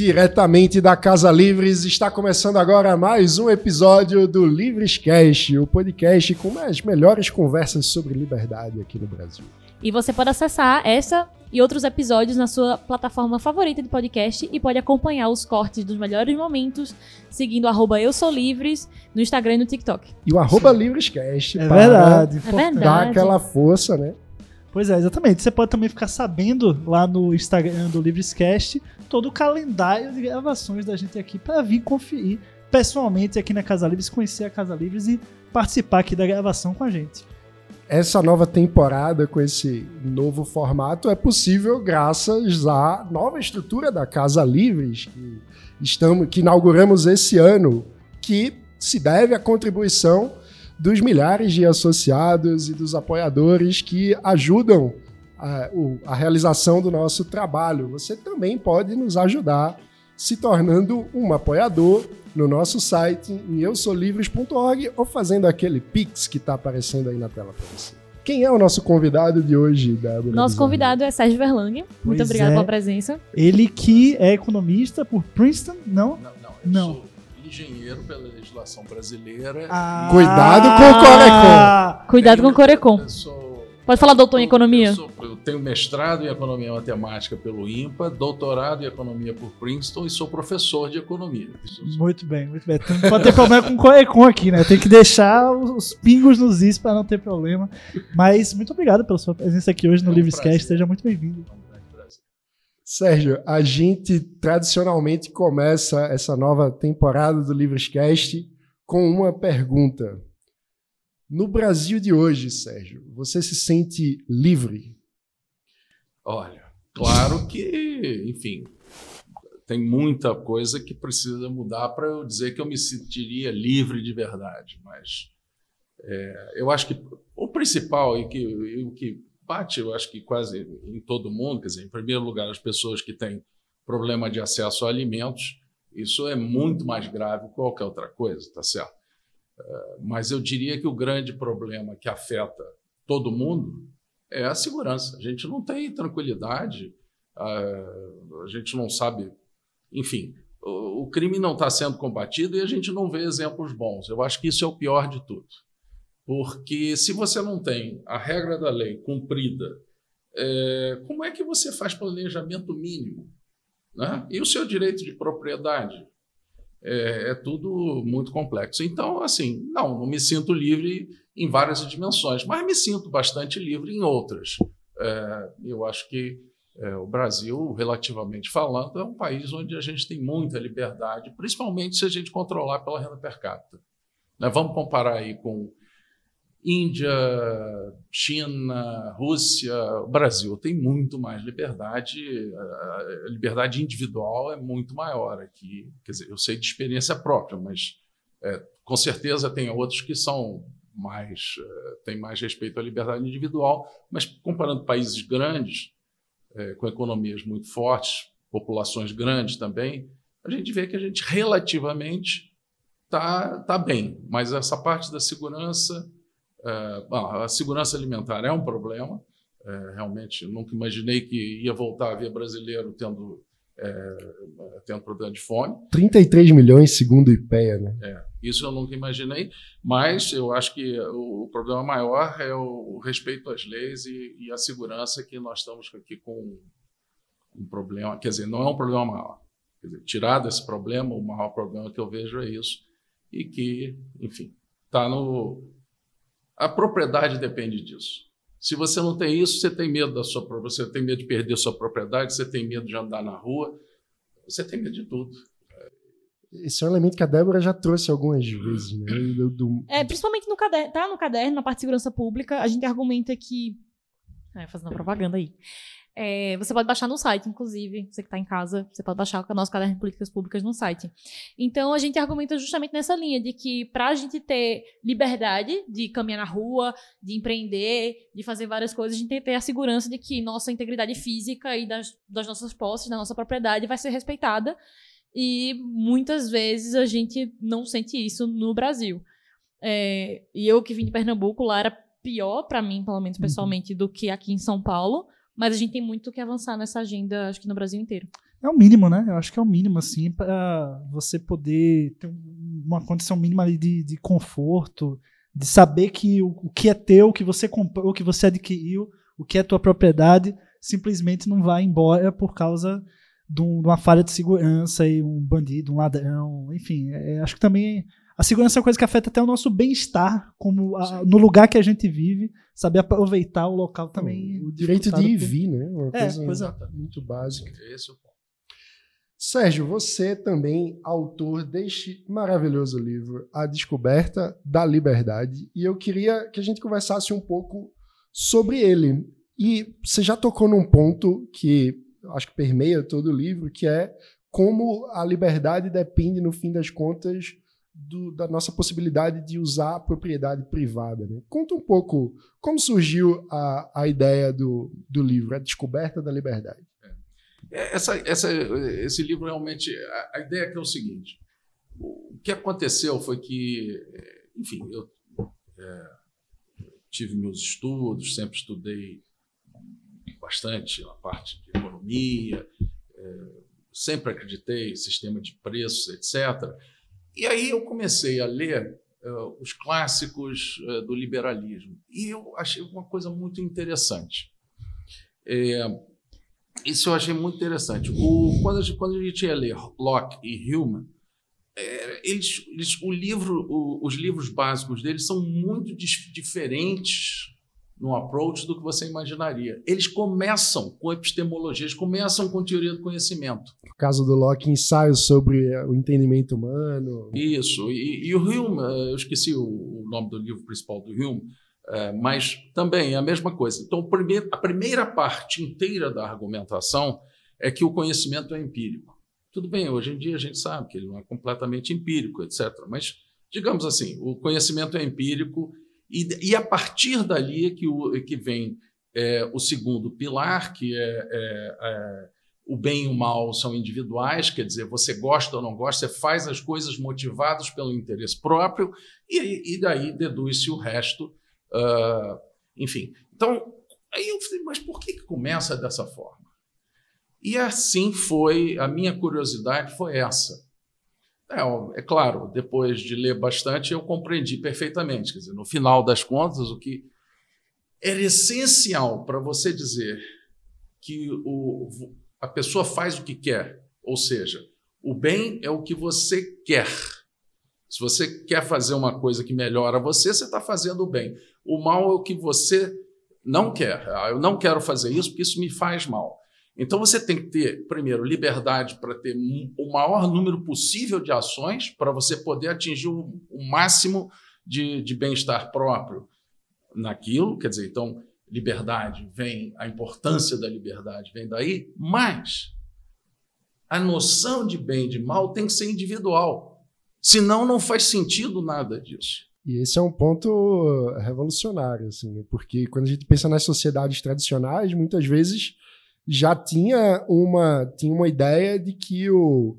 Diretamente da Casa Livres, está começando agora mais um episódio do Livrescast, o podcast com as melhores conversas sobre liberdade aqui no Brasil. E você pode acessar essa e outros episódios na sua plataforma favorita de podcast e pode acompanhar os cortes dos melhores momentos seguindo arroba Eu Sou Livres no Instagram e no TikTok. E o arroba Livrescast É para verdade. É verdade. dar aquela força, né? Pois é, exatamente. Você pode também ficar sabendo lá no Instagram do Livrescast todo o calendário de gravações da gente aqui para vir conferir pessoalmente aqui na Casa Livres, conhecer a Casa Livres e participar aqui da gravação com a gente. Essa nova temporada com esse novo formato é possível graças à nova estrutura da Casa Livres que estamos que inauguramos esse ano, que se deve à contribuição dos milhares de associados e dos apoiadores que ajudam a, a realização do nosso trabalho. Você também pode nos ajudar se tornando um apoiador no nosso site em eusolivres.org ou fazendo aquele pix que está aparecendo aí na tela para você. Quem é o nosso convidado de hoje, Débora? Nosso convidado é Sérgio Verlang. Muito Pois obrigada é. pela presença. Ele que é economista por Princeton, não? Não, não. Eu Não. Engenheiro pela legislação brasileira. Ah, Cuidado com o Corecon. Cuidado com o Corecon. Eu sou- Pode falar doutor em economia? Eu, sou- eu tenho mestrado em economia e matemática pelo IMPA, doutorado em economia por Princeton e sou professor de economia. Muito bem, muito bem. Não pode ter problema com o Corecon aqui, né? Tem que deixar os os pingos nos is para não ter problema. Mas muito obrigado pela sua presença aqui hoje no É um Livrescast. Seja muito bem-vindo. Sérgio, a gente tradicionalmente começa essa nova temporada do Livrescast com uma pergunta. No Brasil de hoje, Sérgio, você se sente livre? Olha, claro que, enfim, tem muita coisa que precisa mudar para eu dizer que eu me sentiria livre de verdade, mas é, eu acho que o principal e que e o que bate, eu acho que quase em todo mundo, quer dizer, em primeiro lugar, as pessoas que têm problema de acesso a alimentos, isso é muito mais grave que qualquer outra coisa, tá certo? É, mas eu diria que o grande problema que afeta todo mundo é a segurança. A gente não tem tranquilidade, ah, a gente não sabe. Enfim, o crime não está sendo combatido e a gente não vê exemplos bons. Eu acho que isso é o pior de tudo. Porque se você não tem a regra da lei cumprida, é, como é que você faz planejamento mínimo? Né? E o seu direito de propriedade? É, é tudo muito complexo. Então, assim, não, não me sinto livre em várias dimensões, mas me sinto bastante livre em outras. É, eu acho que é, o Brasil, relativamente falando, é um país onde a gente tem muita liberdade, principalmente se a gente controlar pela renda per capita. Né, Vamos comparar aí com Índia, China, Rússia, Brasil tem muito mais liberdade, a liberdade individual é muito maior aqui. Quer dizer, eu sei de experiência própria, mas é, com certeza tem outros que são mais eh, têm mais respeito à liberdade individual, mas comparando países grandes eh, com economias muito fortes, populações grandes também, a gente vê que a gente relativamente está tá bem, mas essa parte da segurança, eh, bom, a segurança alimentar é um problema. eh, realmente, nunca imaginei que ia voltar a ver brasileiro tendo eh, tendo problema de fome. 33 milhões segundo o IPEA, né? É, isso eu nunca imaginei, mas eu acho que o, problema maior é o, o respeito às leis e, e a segurança que nós estamos aqui com um problema. Quer dizer, não é um problema maior. Quer dizer, tirado esse problema, o maior problema que eu vejo é isso. E que, enfim, está no. A propriedade depende disso. Se você não tem isso, você tem medo da sua você tem medo de perder sua propriedade, você tem medo de andar na rua, você tem medo de tudo. Esse é um elemento que a Débora já trouxe algumas vezes, né? Do- do- É, principalmente no caderno, tá no caderno, na parte de segurança pública, a gente argumenta que. É, fazendo propaganda aí. É, você pode baixar no site, inclusive, você que está em casa, você pode baixar o nosso caderno de políticas públicas no site. Então, a gente argumenta justamente nessa linha de que para a gente ter liberdade de caminhar na rua, de empreender, de fazer várias coisas, a gente tem que ter a segurança de que nossa integridade física e das, das nossas posses, da nossa propriedade vai ser respeitada. E muitas vezes a gente não sente isso no Brasil. É, e eu que vim de Pernambuco, lá era pior para mim, pelo menos pessoalmente, do que aqui em São Paulo. Mas a gente tem muito que avançar nessa agenda, acho que no Brasil inteiro. é o mínimo, né? Eu acho que é o mínimo, assim, para você poder ter uma condição mínima de, de conforto, de saber que o, o que é teu, o que você comprou, o que você adquiriu, o que é tua propriedade, simplesmente não vai embora por causa de, um, de uma falha de segurança e um bandido, um ladrão, enfim. É, acho que também a segurança é uma coisa que afeta até o nosso bem-estar, como a, no lugar que a gente vive, saber aproveitar o local também. O direito de ir e vir, né? Uma É, coisa é. muito básica. Esse é. Sérgio, você também autor deste maravilhoso livro, A Descoberta da Liberdade, e eu queria que a gente conversasse um pouco sobre ele. E você já tocou num ponto que acho que permeia todo o livro, que é como a liberdade depende, no fim das contas, do- da nossa possibilidade de usar a propriedade privada. né? Conta um pouco como surgiu a, a ideia do, do livro, A Descoberta da Liberdade. É, Essa, essa, esse livro realmente. A, a ideia é é o seguinte: o que aconteceu foi que, eh, enfim, eu eh, tive meus estudos, sempre estudei bastante a parte de economia, eh, sempre acreditei em sistema de preços, etc. E aí eu comecei a ler eh, os clássicos eh, do liberalismo e eu achei uma coisa muito interessante. É, isso eu achei muito interessante. O, quando, a gente, quando a gente ia ler Locke e Hume, é, eles, eles, o livro, o- os livros básicos deles são muito diferentes no approach do que você imaginaria. Eles começam com epistemologia, eles começam com teoria do conhecimento. No caso do Locke, ensaios sobre eh, o entendimento humano. Isso. E, e o Hume, eh, eu esqueci o, nome do livro principal do Hume, eh, mas também é a mesma coisa. Então, a primeira parte inteira da argumentação é que o conhecimento é empírico. Tudo bem, hoje em dia a gente sabe que ele não é completamente empírico, etc. Mas, digamos assim, o conhecimento é empírico e, e a partir dali é que, o, é que vem eh, o segundo pilar, que é, é, é o bem e o mal são individuais, quer dizer, você gosta ou não gosta, você faz as coisas motivados pelo interesse próprio, e, e daí deduz-se o resto. ah, enfim. Então, aí eu falei, mas por que, que começa dessa forma? E assim foi, a minha curiosidade foi essa. É, é claro, depois de ler bastante, eu compreendi perfeitamente. Quer dizer, no final das contas, o que era essencial para você dizer que o, a pessoa faz o que quer, ou seja, o bem é o que você quer. Se você quer fazer uma coisa que melhora você, você está fazendo o bem. O mal é o que você não quer. Ah, eu não quero fazer isso porque isso me faz mal. Então você tem que ter, primeiro, liberdade para ter o maior número possível de ações para você poder atingir o, máximo de, de bem-estar próprio naquilo. Quer dizer, então, liberdade vem, a importância da liberdade vem daí, mas a noção de bem e de mal tem que ser individual. Senão, não faz sentido nada disso. E esse é um ponto revolucionário, assim, porque quando a gente pensa nas sociedades tradicionais, muitas vezes já tinha uma, tinha uma ideia de que o,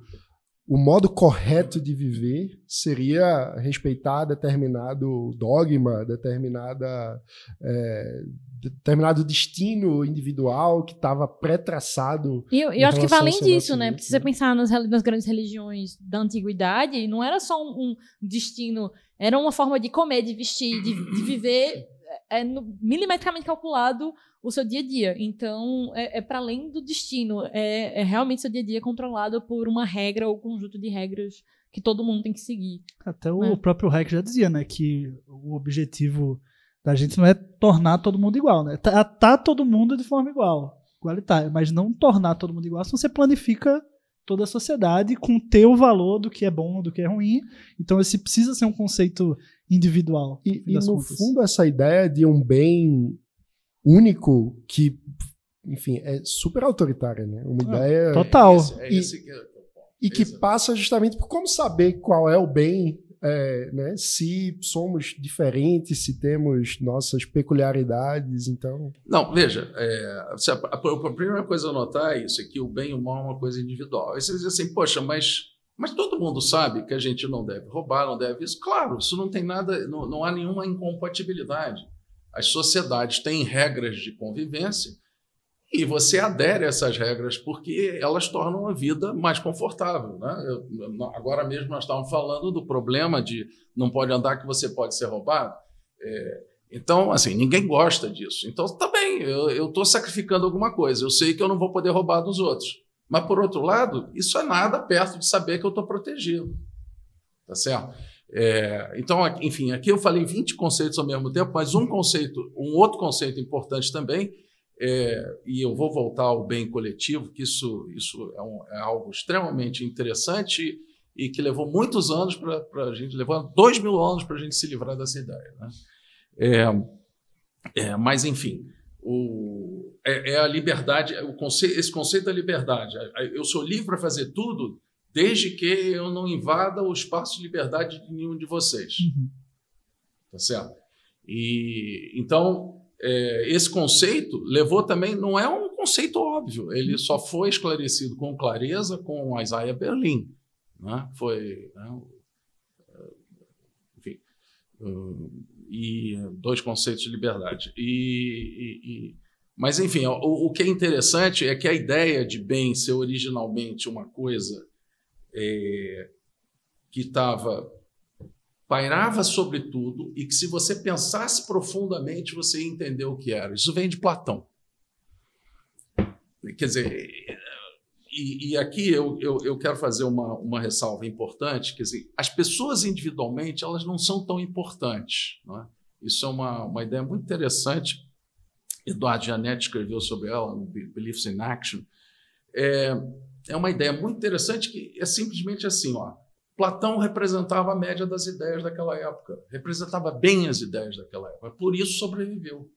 o modo correto de viver seria respeitar determinado dogma, determinada, é, determinado destino individual que estava pré-traçado. E eu, eu acho que vai além disso, né? né? pensar nas, nas grandes religiões da antiguidade, não era só um, um destino, era uma forma de comer, de vestir, de, de viver é, no- milimetricamente calculado o seu dia a dia. Então, é, é para além do destino, é, é realmente seu dia a dia controlado por uma regra ou conjunto de regras que todo mundo tem que seguir. Até o É. próprio Hayek já dizia, né, que o objetivo da gente não é tornar todo mundo igual, né? Tratar todo mundo de forma igual, igualitária, mas não tornar todo mundo igual, senão você planifica toda a sociedade com o teu valor do que é bom, do que é ruim. Então esse precisa ser um conceito individual. E, e no contas. fundo, essa ideia de um bem único que, enfim, é super autoritária, né? Uma Ah, ideia. Total. Esse- é E- esse que é o ponto. E que é- passa justamente por como saber qual é o bem, é, né? Se somos diferentes, se temos nossas peculiaridades, então. Não, veja, é, se a, a- a primeira coisa a notar é isso, é que o bem e o mal é uma coisa individual. Aí você diz assim, poxa, mas, mas todo mundo sabe que a gente não deve roubar, não deve isso. Claro, isso não tem nada, não, não há nenhuma incompatibilidade. As sociedades têm regras de convivência E você adere a essas regras porque elas tornam a vida mais confortável. Né? Eu, agora mesmo nós estávamos falando do problema de não pode andar que você pode ser roubado. É, então, assim, ninguém gosta disso. Então, tá bem, eu estou sacrificando alguma coisa. Eu sei que eu não vou poder roubar dos outros. Mas, por outro lado, isso é nada perto de saber que eu estou protegido. Tá certo? É, então, enfim, aqui eu falei 20 conceitos ao mesmo tempo, mas um conceito, um outro conceito importante também, é, e eu vou voltar ao bem coletivo, que isso, isso é, um, é algo extremamente interessante e que levou muitos anos para a gente, levou dois mil anos para a gente se livrar dessa ideia. Né? É, é, mas, enfim, o, é, é, a liberdade, o conceito, esse conceito da liberdade. Eu sou livre para fazer tudo, desde que eu não invada o espaço de liberdade de nenhum de vocês. Uhum. Tá certo? E então é, esse conceito levou também não é um conceito óbvio. Ele só foi esclarecido com clareza com Isaiah Berlin, né? Foi, né? enfim, e dois conceitos de liberdade. E, e, e mas enfim, o, o que é interessante é que a ideia de bem ser originalmente uma coisa é, que estava pairava sobre tudo e que se você pensasse profundamente você ia entender o que era. Isso vem de Platão. Quer dizer, e, e aqui eu, eu, eu, quero fazer uma, uma ressalva importante, quer dizer, as pessoas individualmente elas não são tão importantes. É? Isso é uma, uma ideia muito interessante. Eduardo Janetti escreveu sobre ela no Beliefs in Action. É, é uma ideia muito interessante que é simplesmente assim, ó. Platão representava a média das ideias daquela época, representava bem as ideias daquela época, por isso sobreviveu.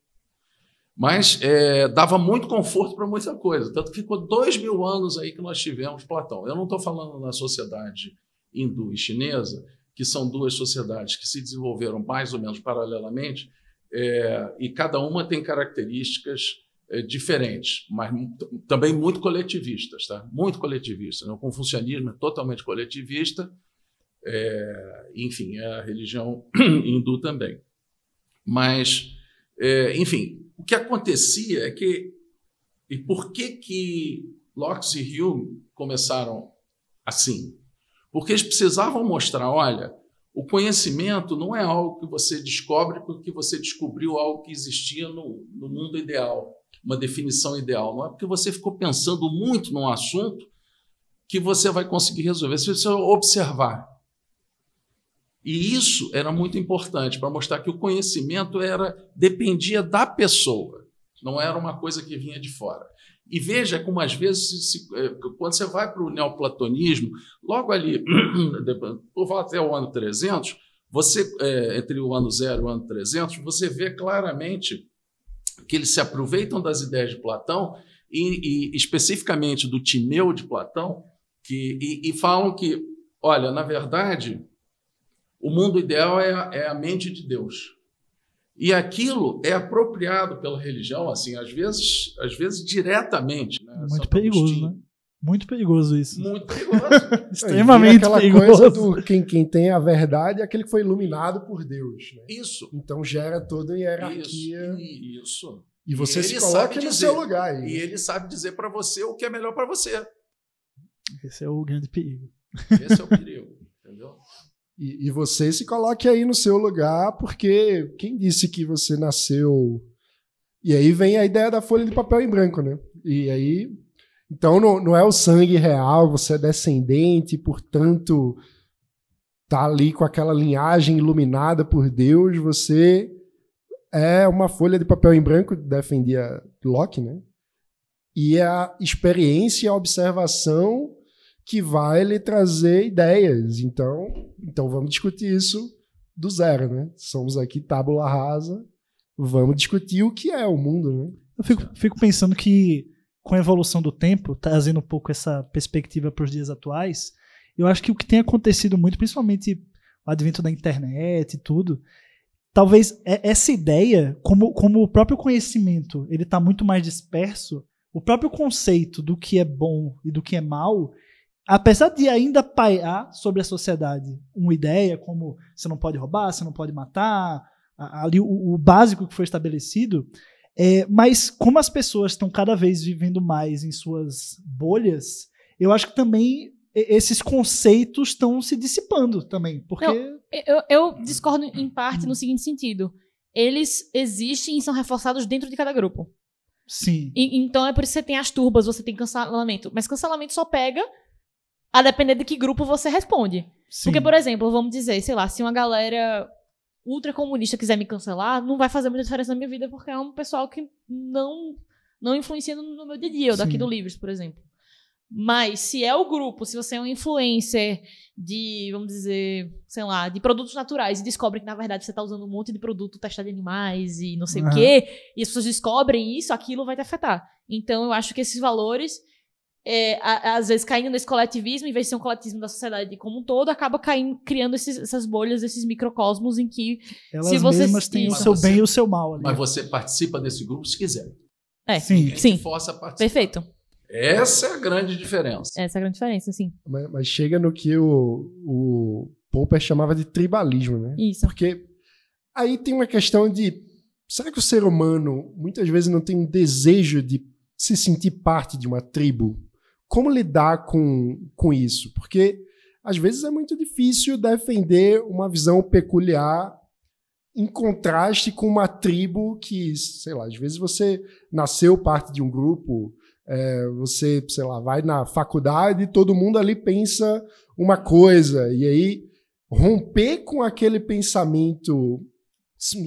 Mas é, dava muito conforto para muita coisa, tanto que ficou dois mil anos aí que nós tivemos Platão. Eu não estou falando na sociedade hindu e chinesa, que são duas sociedades que se desenvolveram mais ou menos paralelamente, é, e cada uma tem características é, diferentes, mas também muito coletivistas, tá? Muito coletivistas. Né? O confucianismo é totalmente coletivista, é, enfim, é a religião hindu também. Mas, é, enfim, o que acontecia é que e por que que Locke e Hume começaram assim? Porque eles precisavam mostrar, olha, o conhecimento não é algo que você descobre porque você descobriu algo que existia no, no mundo ideal uma definição ideal. Não é porque você ficou pensando muito num assunto que você vai conseguir resolver. Você precisa observar. E isso era muito importante para mostrar que o conhecimento era dependia da pessoa, não era uma coisa que vinha de fora. E veja como às vezes, se, é, quando você vai para o neoplatonismo, logo ali, por volta até o ano 300, você, é, entre o ano 0 e o ano 300, você vê claramente que eles se aproveitam das ideias de Platão e, e especificamente do Timeu de Platão, que, e, e, falam que, olha, na verdade, o mundo ideal é a, é a mente de Deus. E aquilo é apropriado pela religião, assim, às vezes, às vezes diretamente. Né? Muito perigoso, né? Muito perigoso isso. Muito perigoso. Extremamente aquela perigoso. coisa do quem, quem tem a verdade é aquele que foi iluminado por Deus. Né? Isso. Então gera toda a hierarquia. Isso. Isso. E você e se coloca no dizer, seu lugar. Aí. E ele sabe dizer para você o que é melhor para você. Esse é o grande perigo. Esse é o perigo? E, e você se coloque aí no seu lugar, porque quem disse que você nasceu. E aí vem a ideia da folha de papel em branco, né? E aí então não, não é o sangue real, você é descendente, portanto tá ali com aquela linhagem iluminada por Deus, você é uma folha de papel em branco, defendia Locke, né? E a experiência e a observação que vai lhe trazer ideias. Então, então vamos discutir isso do zero, né? Somos aqui tábula rasa, vamos discutir o que é o mundo, né? Eu fico, fico pensando que com a evolução do tempo, trazendo um pouco essa perspectiva para os dias atuais, eu acho que o que tem acontecido muito, principalmente o advento da internet e tudo, talvez é, essa ideia, como, como o próprio conhecimento ele está muito mais disperso, o próprio conceito do que é bom e do que é mal, apesar de ainda pairar sobre a sociedade uma ideia como você não pode roubar, você não pode matar, ali o, o básico que foi estabelecido, É, mas como as pessoas estão cada vez vivendo mais em suas bolhas, eu acho que também esses conceitos estão se dissipando também, porque Não, eu, eu, discordo em parte no seguinte sentido: eles existem e são reforçados dentro de cada grupo. Sim. E, então é por isso que você tem as turbas, você tem cancelamento, mas cancelamento só pega a depender de que grupo você responde. Sim. Porque, por exemplo, vamos dizer, sei lá, se uma galera ultracomunista quiser me cancelar, não vai fazer muita diferença na minha vida, porque é um pessoal que não, não influencia no, no meu dia a dia, eu daqui do Livres, por exemplo. Mas se é o grupo, se você é um influencer de, vamos dizer, sei lá, de produtos naturais e descobre que na verdade você está usando um monte de produto testado em animais e não sei uhum. o quê, e as pessoas descobrem isso, aquilo vai te afetar. Então eu acho que esses valores é, às vezes caindo nesse coletivismo, em vez de ser um coletivismo da sociedade como um todo, acaba caindo, criando esses, essas bolhas, esses microcosmos em que Elas se você mesmas têm o seu você, bem e o seu mal ali. Mas você participa desse grupo se quiser. É, sim. sim. Força a participar. Perfeito. Essa é a grande diferença. Essa é a grande diferença, sim. Mas, mas chega no que o, o Popper chamava de tribalismo, né? Isso. Porque aí tem uma questão de será que o ser humano muitas vezes não tem um desejo de se sentir parte de uma tribo? Como lidar com, com isso? Porque às vezes é muito difícil defender uma visão peculiar em contraste com uma tribo que, sei lá, às vezes você nasceu parte de um grupo, é, você, sei lá, vai na faculdade e todo mundo ali pensa uma coisa, e aí romper com aquele pensamento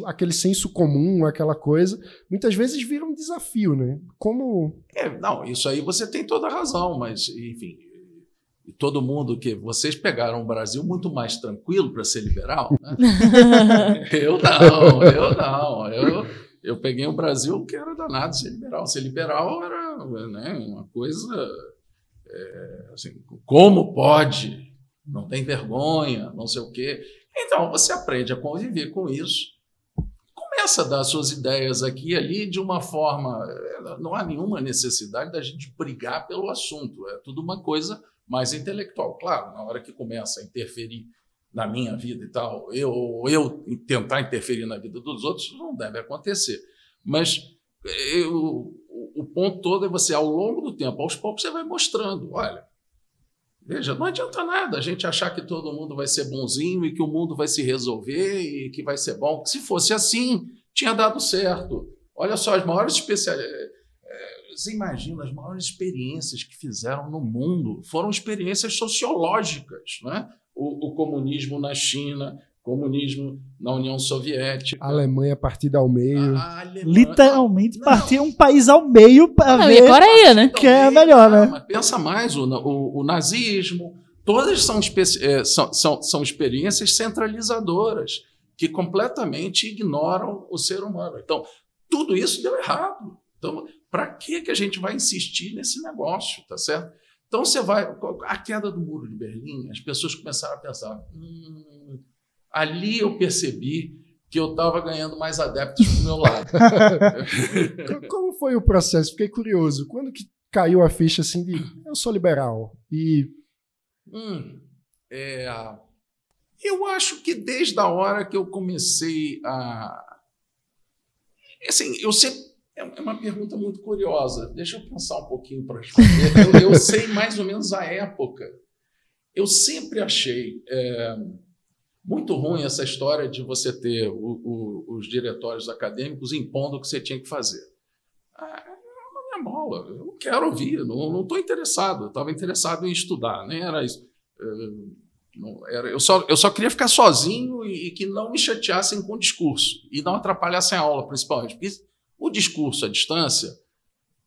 aquele senso comum, aquela coisa, muitas vezes vira um desafio, né? Como. É, não, isso aí você tem toda a razão, mas, enfim, todo mundo que vocês pegaram o Brasil muito mais tranquilo para ser liberal, né? eu não, eu não. Eu, eu peguei o Brasil que era danado ser liberal. Ser liberal era né, uma coisa. É, assim, como pode? Não tem vergonha, não sei o quê. Então, você aprende a conviver com isso começa a dar suas ideias aqui e ali de uma forma. Eh, não há nenhuma necessidade da gente brigar pelo assunto, é tudo uma coisa mais intelectual. Claro, na hora que começa a interferir na minha vida e tal, eu, eu tentar interferir na vida dos outros, não deve acontecer. Mas eu, o ponto todo é você, ao longo do tempo, aos poucos, você vai mostrando: olha, Veja, não adianta nada a gente achar que todo mundo vai ser bonzinho e que o mundo vai se resolver e que vai ser bom. Se fosse assim, tinha dado certo. Olha só, as maiores especialidades. É, é, você imagina, as maiores experiências que fizeram no mundo foram experiências sociológicas. Né? O, o comunismo na China, comunismo na União Soviética. A Alemanha partida ao meio. Alemanha... Literalmente partir um país ao meio para ver. E a Coreia, né? Que é melhor, né? Mas pensa mais, o, o, o nazismo, todas são, é, são, são, são experiências centralizadoras que completamente ignoram o ser humano. Então, tudo isso deu errado. Então, para que, que a gente vai insistir nesse negócio, tá certo? Então, você vai. A queda do muro de Berlim, as pessoas começaram a pensar. Hum, Ali eu percebi que eu estava ganhando mais adeptos para o meu lado. Como foi o processo? Fiquei curioso. Quando que caiu a ficha assim de eu sou liberal e hum, é, eu acho que desde a hora que eu comecei a assim eu sempre é, é uma pergunta muito curiosa. Deixa eu pensar um pouquinho para responder. Eu, eu, sei mais ou menos a época. Eu sempre achei é, muito ruim essa história de você ter o, o, os diretórios acadêmicos impondo o que você tinha que fazer. Ah, não é bola, eu não quero ouvir, não estou interessado. Eu estava interessado em estudar, nem era isso. Era, eu, só, eu só queria ficar sozinho e, e, que não me chateassem com o discurso e não atrapalhassem a aula, principalmente. Porque o discurso à distância,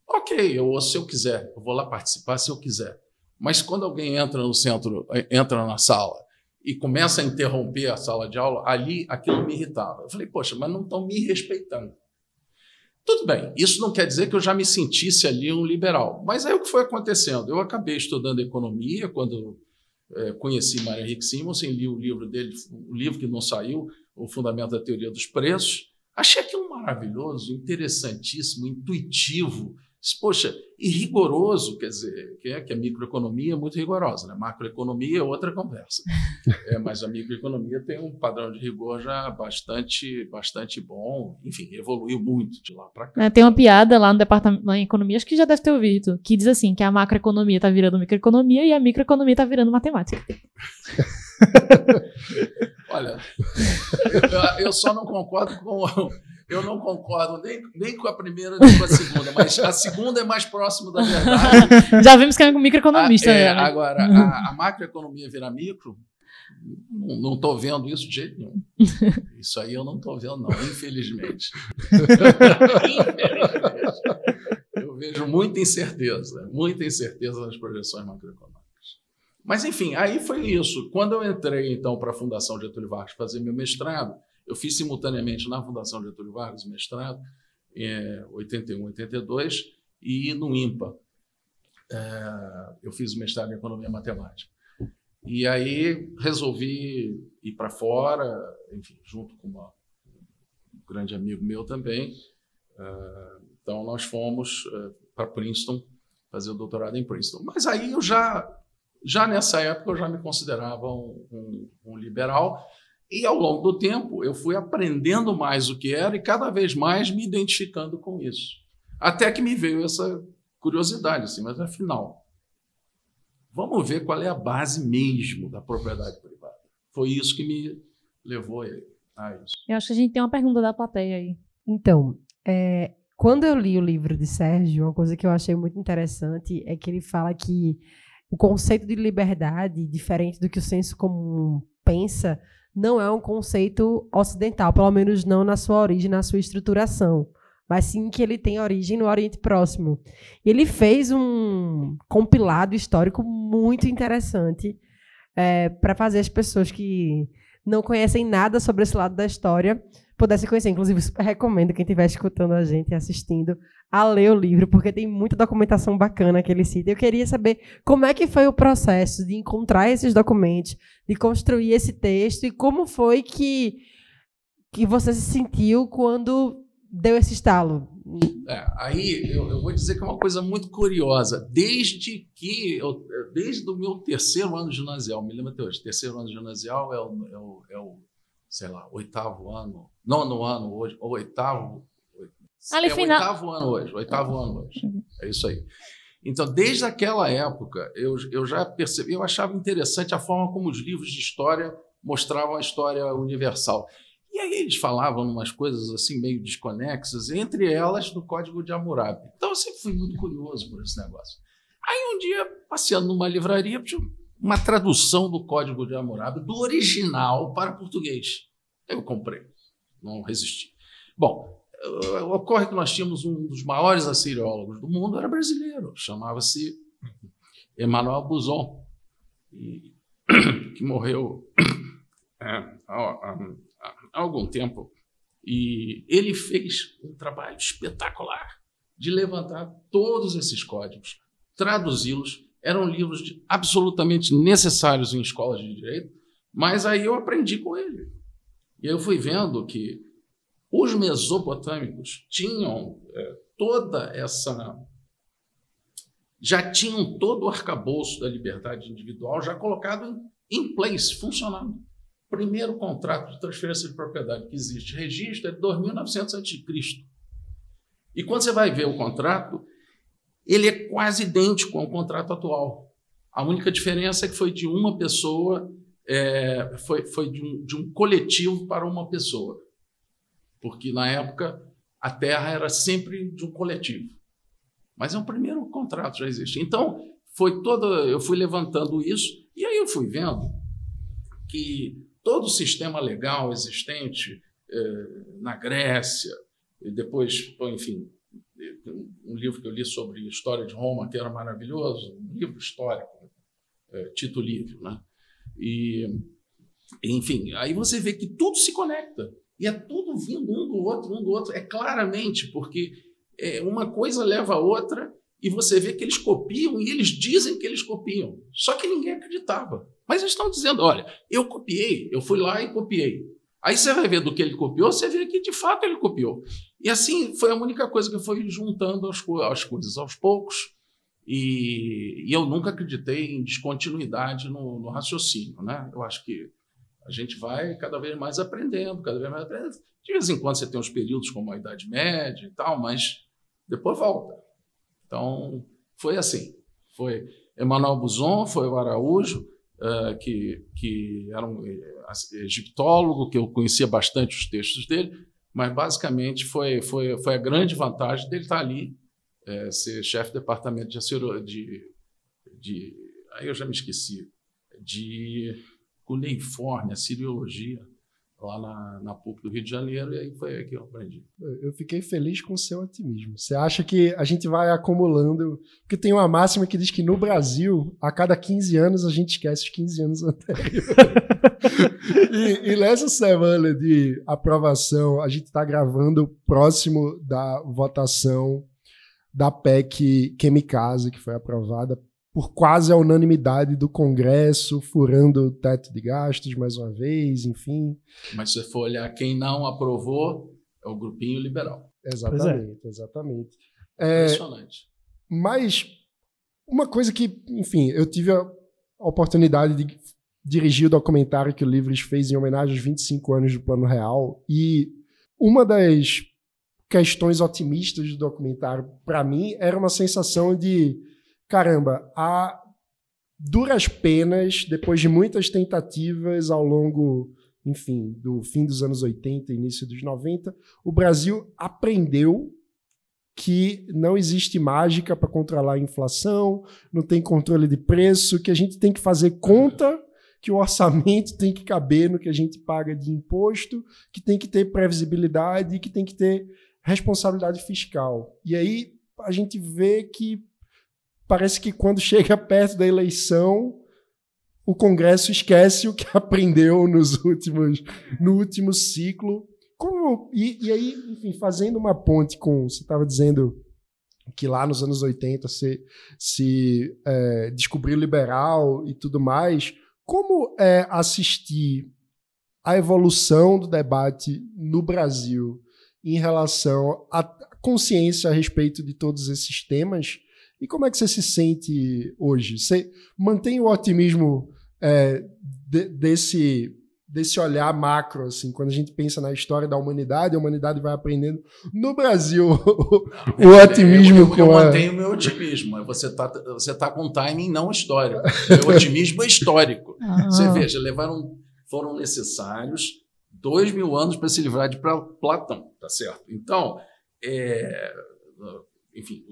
ok, eu ouço se eu quiser, eu vou lá participar se eu quiser. Mas quando alguém entra no centro, entra na sala e começa a interromper a sala de aula, ali aquilo me irritava. Eu falei, poxa, mas não estão me respeitando. Tudo bem, isso não quer dizer que eu já me sentisse ali um liberal, mas é o que foi acontecendo. Eu acabei estudando economia quando é, conheci Mário Henrique Simonsen, li o livro dele, o livro que não saiu, O Fundamento da Teoria dos Preços. Achei aquilo maravilhoso, interessantíssimo, intuitivo, Poxa, e rigoroso, quer dizer, que, é, que a microeconomia é muito rigorosa, né? Macroeconomia é outra conversa. é, mas a microeconomia tem um padrão de rigor já bastante, bastante bom. Enfim, evoluiu muito de lá para cá. É, tem uma piada lá no departamento de economia, acho que já deve ter ouvido, que diz assim, que a macroeconomia está virando microeconomia e a microeconomia está virando matemática. Olha, eu, eu só não concordo com eu não concordo nem, nem com a primeira nem com a segunda, mas a segunda é mais próxima da verdade. Já vimos que é um microeconomista. A, é, né? Agora, a, a, macroeconomia virar micro, não estou vendo isso de jeito nenhum. Isso aí eu não estou vendo, não, infelizmente. infelizmente. Eu vejo muita incerteza, muita incerteza nas projeções macroeconômicas. Mas, enfim, aí foi isso. Quando eu entrei, então, para a Fundação Getúlio Vargas fazer meu mestrado, eu fiz simultaneamente na Fundação Getúlio Vargas mestrado, em é, 81, 82, e no IMPA. É, eu fiz o mestrado em Economia Matemática. E aí resolvi ir para fora, enfim, junto com uma, um grande amigo meu também. É, então nós fomos é, para Princeton fazer o doutorado em Princeton. Mas aí eu já, já nessa época eu já me considerava um, um, um liberal e ao longo do tempo, eu fui aprendendo mais o que era e cada vez mais me identificando com isso. Até que me veio essa curiosidade, assim, mas afinal, vamos ver qual é a base mesmo da propriedade privada. Foi isso que me levou a isso. Eu acho que a gente tem uma pergunta da plateia aí. Então, é, quando eu li o livro de Sérgio, uma coisa que eu achei muito interessante é que ele fala que o conceito de liberdade, diferente do que o senso comum pensa, não é um conceito ocidental, pelo menos não na sua origem, na sua estruturação, mas sim que ele tem origem no Oriente Próximo. Ele fez um compilado histórico muito interessante é, para fazer as pessoas que não conhecem nada sobre esse lado da história pudessem conhecer. Inclusive, super recomendo quem estiver escutando a gente e assistindo a ler o livro, porque tem muita documentação bacana que ele cita. Eu queria saber como é que foi o processo de encontrar esses documentos, de construir esse texto e como foi que, que você se sentiu quando deu esse estalo. É, aí eu, eu, vou dizer que é uma coisa muito curiosa. Desde que eu, desde o meu terceiro ano ginasial, me lembro até hoje, terceiro ano ginasial é o, é o, é o sei lá, oitavo ano, nono ano hoje, ou oitavo. Ali é final... oitavo ano hoje, oitavo ano hoje. É isso aí. Então, desde aquela época, eu, eu já percebi, eu achava interessante a forma como os livros de história mostravam a história universal. E aí eles falavam umas coisas assim meio desconexas, entre elas do Código de Hammurabi. Então eu sempre fui muito curioso por esse negócio. Aí um dia, passeando numa livraria, uma tradução do Código de Hammurabi, do original para português. Eu comprei, não resisti. Bom, eh, ocorre que nós tínhamos um dos maiores assiriólogos do mundo, era brasileiro, chamava-se Emmanuel Buzon, e, que morreu é, há algum tempo. E ele fez um trabalho espetacular de levantar todos esses códigos, traduzi-los eram livros de, absolutamente necessários em escolas de direito, mas aí eu aprendi com ele. E eu fui vendo que os mesopotâmicos tinham é, toda essa. já tinham todo o arcabouço da liberdade individual já colocado em, place, funcionando. Primeiro contrato de transferência de propriedade que existe registro é de 2900 a.C. E quando você vai ver o contrato, ele é quase idêntico ao contrato atual. A única diferença é que foi de uma pessoa, é, foi, foi de, um, de um coletivo para uma pessoa. Porque na época a terra era sempre de um coletivo. Mas é um primeiro contrato, já existe. Então, foi toda. Eu fui levantando isso, e aí eu fui vendo que todo o sistema legal existente eh, na Grécia, e depois, enfim, um livro que eu li sobre história de Roma, que era maravilhoso, um livro histórico, é, Tito Livio, né? E, enfim, aí você vê que tudo se conecta. E é tudo vindo um do outro, um do outro. É claramente, porque é, uma coisa leva a outra e você vê que eles copiam e eles dizem que eles copiam. Só que ninguém acreditava. Mas eles estão dizendo: olha, eu copiei, eu fui lá e copiei. Aí você vai ver do que ele copiou, você vê que de fato ele copiou. E assim foi a única coisa que foi juntando as, as coisas aos poucos. E, e, eu nunca acreditei em descontinuidade no, no, raciocínio. Né? Eu acho que a gente vai cada vez mais aprendendo, cada vez mais aprendendo. De vez em quando você tem uns períodos como a Idade Média e tal, mas depois volta. Então, foi assim. Foi Emanuel Buzon, foi o Araújo, uh, que, que era um uh, egiptólogo, que eu conhecia bastante os textos dele, mas basicamente foi, foi, foi a grande vantagem dele estar ali, uh, ser chefe de departamento de, de, de. Aí eu já me esqueci. De cuneiforme, a siriologia lá na, na PUC do Rio de Janeiro, e aí foi aí que eu aprendi. Eu fiquei feliz com o seu otimismo. Você acha que a gente vai acumulando. Porque tem uma máxima que diz que no Brasil, a cada 15 anos, a gente esquece os 15 anos anteriores. e, e nessa semana de aprovação, a gente está gravando próximo da votação da PEC Chemicase, que foi aprovada por quase a unanimidade do Congresso, furando o teto de gastos mais uma vez, enfim. Mas se você for olhar quem não aprovou, é o grupinho liberal. Exatamente, é. exatamente. É, Impressionante. Mas uma coisa que, enfim, eu tive a oportunidade de dirigir o documentário que o Livres fez em homenagem aos 25 anos do Plano Real e uma das questões otimistas do documentário, para mim, era uma sensação de caramba, a duras penas, depois de muitas tentativas ao longo, enfim, do fim dos anos 80 início dos 90, o Brasil aprendeu que não existe mágica para controlar a inflação, não tem controle de preço, que a gente tem que fazer conta, que o orçamento tem que caber no que a gente paga de imposto, que tem que ter previsibilidade, que tem que ter responsabilidade fiscal. E aí a gente vê que parece que quando chega perto da eleição, o Congresso esquece o que aprendeu nos últimos, no último ciclo. Como, e, e aí, enfim, fazendo uma ponte com. Você estava dizendo que lá nos anos 80 se, se é, descobriu liberal e tudo mais. Como é assistir a evolução do debate no Brasil em relação à consciência a respeito de todos esses temas? E como é que você se sente hoje? Você mantém o otimismo é, de, desse, desse olhar macro, assim, quando a gente pensa na história da humanidade, a humanidade vai aprendendo. No Brasil, não, o otimismo eu, eu, eu, eu mantenho o meu otimismo. Você está você tá com timing não histórico. Meu otimismo é histórico. Ah. Você veja, levaram, foram necessários dois mil anos para se livrar de Platão, tá certo? Então, é, enfim,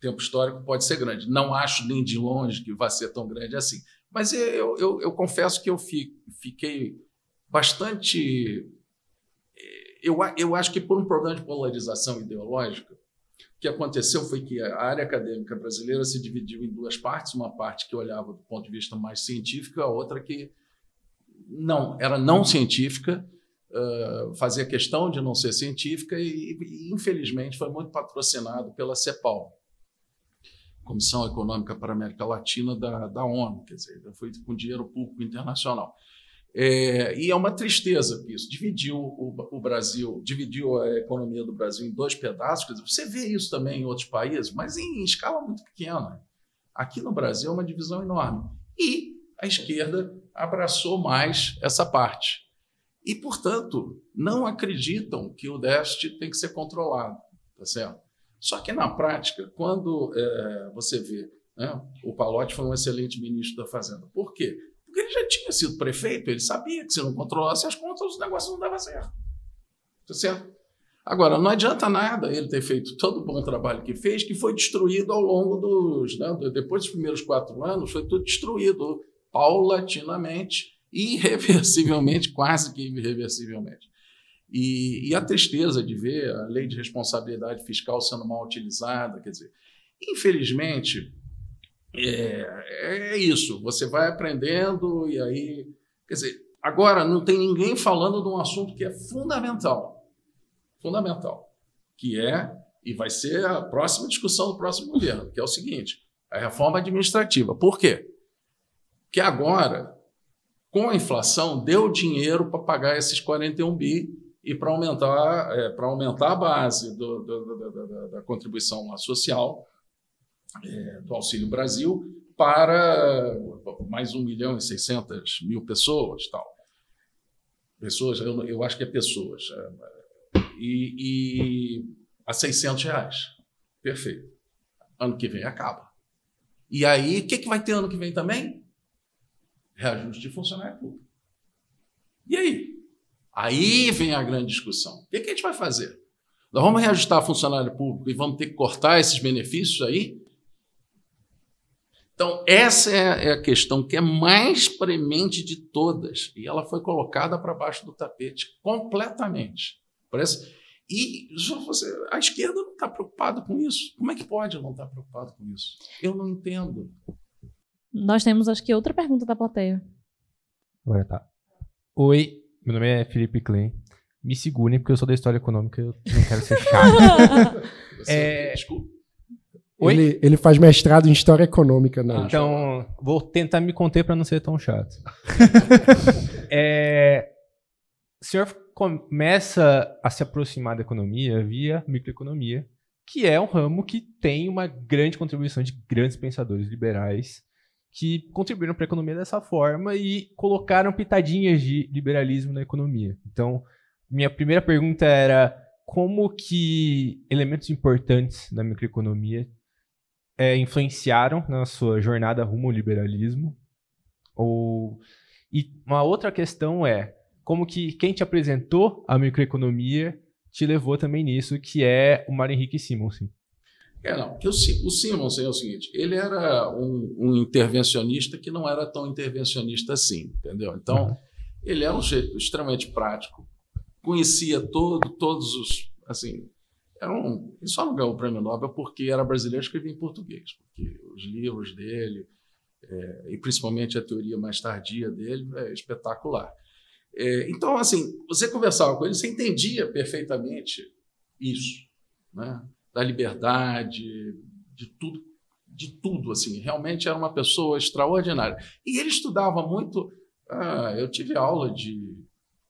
tempo histórico pode ser grande. Não acho nem de longe que vai ser tão grande assim. Mas eu, eu, eu confesso que eu fiquei bastante. Eh, eu, eu acho que por um problema de polarização ideológica, o que aconteceu foi que a área acadêmica brasileira se dividiu em duas partes: uma parte que olhava do ponto de vista mais científico, a outra que não era não científica, uh, fazia questão de não ser científica e, e, infelizmente, foi muito patrocinado pela CEPAL. Comissão Econômica para a América Latina da, da ONU, quer dizer, foi com dinheiro público internacional. É, e é uma tristeza isso. Dividiu o, o, Brasil, dividiu a economia do Brasil em dois pedaços. Dizer, você vê isso também em outros países, mas em, em escala muito pequena. Aqui no Brasil é uma divisão enorme. E a esquerda abraçou mais essa parte. E, portanto, não acreditam que o déficit tem que ser controlado. Tá certo? Só que na prática, quando é, você vê, né, o Palotti foi um excelente ministro da Fazenda. Por quê? Porque ele já tinha sido prefeito, ele sabia que se não controlasse as contas, os negócios não davam certo. Tá certo? Agora, não adianta nada ele ter feito todo o bom trabalho que fez, que foi destruído ao longo dos. Né, depois dos primeiros quatro anos, foi tudo destruído paulatinamente, irreversivelmente, quase que irreversivelmente. E, e, a tristeza de ver a lei de responsabilidade fiscal sendo mal utilizada, quer dizer, infelizmente, é, é isso. Você vai aprendendo e aí. Quer dizer, agora não tem ninguém falando de um assunto que é fundamental. Fundamental. Que é, e vai ser a próxima discussão do próximo governo, que é o seguinte: a reforma administrativa. Por quê? Porque agora com a inflação, deu dinheiro para pagar esses 41 bi e para aumentar, é, para aumentar a base do, do, do, da contribuição social é, do Auxílio Brasil para mais 1 milhão e 600 mil pessoas. tal. Pessoas, eu, eu acho que é pessoas. É, e, e a 600 reais. Perfeito. Ano que vem acaba. E aí, o que, que vai ter ano que vem também? Reajuste de funcionário público. E aí? Aí vem a grande discussão. O que, que a gente vai fazer? Nós vamos reajustar funcionário público e vamos ter que cortar esses benefícios aí? Então, essa é, é a questão que é mais premente de todas. E ela foi colocada para baixo do tapete completamente. Parece. E você, a esquerda não está preocupada com isso. Como é que pode não estar tá preocupado com isso? Eu não entendo. Nós temos, acho que, outra pergunta da plateia. Agora tá. Oi, meu nome é Felipe Klein. Me segurem, porque eu sou da história econômica e eu não quero ser chato. é... Desculpa. Ele, ele, faz mestrado em História Econômica. Né? Então, vou tentar me conter para não ser tão chato. é, o senhor começa a se aproximar da economia via microeconomia, que é um ramo que tem uma grande contribuição de grandes pensadores liberais que contribuíram para a economia dessa forma e colocaram pitadinhas de liberalismo na economia. Então, minha primeira pergunta era como que elementos importantes da microeconomia é, influenciaram na sua jornada rumo ao liberalismo? Ou e uma outra questão é como que quem te apresentou a microeconomia te levou também nisso, que é o Mário Henrique Simonsen. É, não, que o, o Simonsen é o seguinte, ele era um, um, intervencionista que não era tão intervencionista assim, entendeu? Então, ele era um jeito extremamente prático, conhecia todo, todos os, assim, era um, ele só não ganhou o prêmio Nobel porque era brasileiro e escrevia em português, porque os livros dele, é, e principalmente a teoria mais tardia dele, é espetacular. É, então, assim, você conversava com ele, você entendia perfeitamente isso, né? Da liberdade, de tudo, de tudo, assim. Realmente era uma pessoa extraordinária. E ele estudava muito. Ah, eu tive aula de,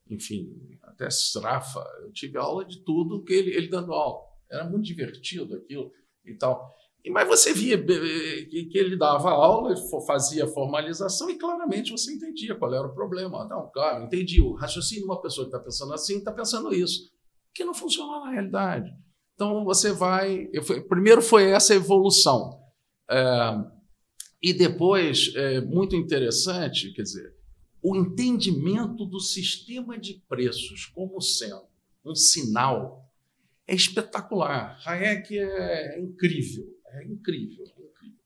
enfim, até Srafa, eu tive aula de tudo que ele, ele dando aula. Era muito divertido aquilo e tal. Mas você via que ele dava aula, fazia formalização e claramente você entendia qual era o problema. Não, claro, entendi. O raciocínio de uma pessoa que está pensando assim está pensando isso, que não funciona na realidade. Então você vai. Primeiro foi essa evolução. É, e depois, é, muito interessante, quer dizer, o entendimento do sistema de preços como sendo um sinal é espetacular. Hayek é incrível, é incrível, é incrível.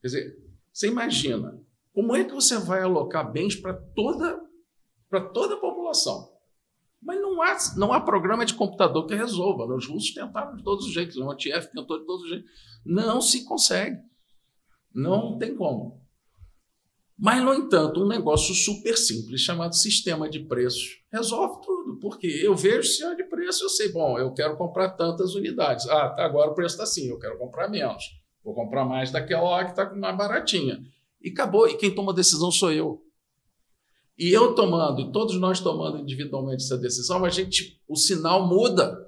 Quer dizer, você imagina como é que você vai alocar bens para toda, para toda a população? Mas não há, não há programa de computador que resolva. Os russos tentaram de todos os jeitos, o Antiev tentou de todos os jeitos. Não se consegue. Não tem como. Mas, no entanto, um negócio super simples chamado sistema de preços resolve tudo. Porque eu vejo o sistema de preço, eu sei, bom, eu quero comprar tantas unidades. Ah, tá, agora o preço está assim, eu quero comprar menos. Vou comprar mais daquela lá que está mais baratinha. E acabou. E quem toma a decisão sou eu. E eu tomando, todos nós tomando individualmente essa decisão, a gente, o sinal muda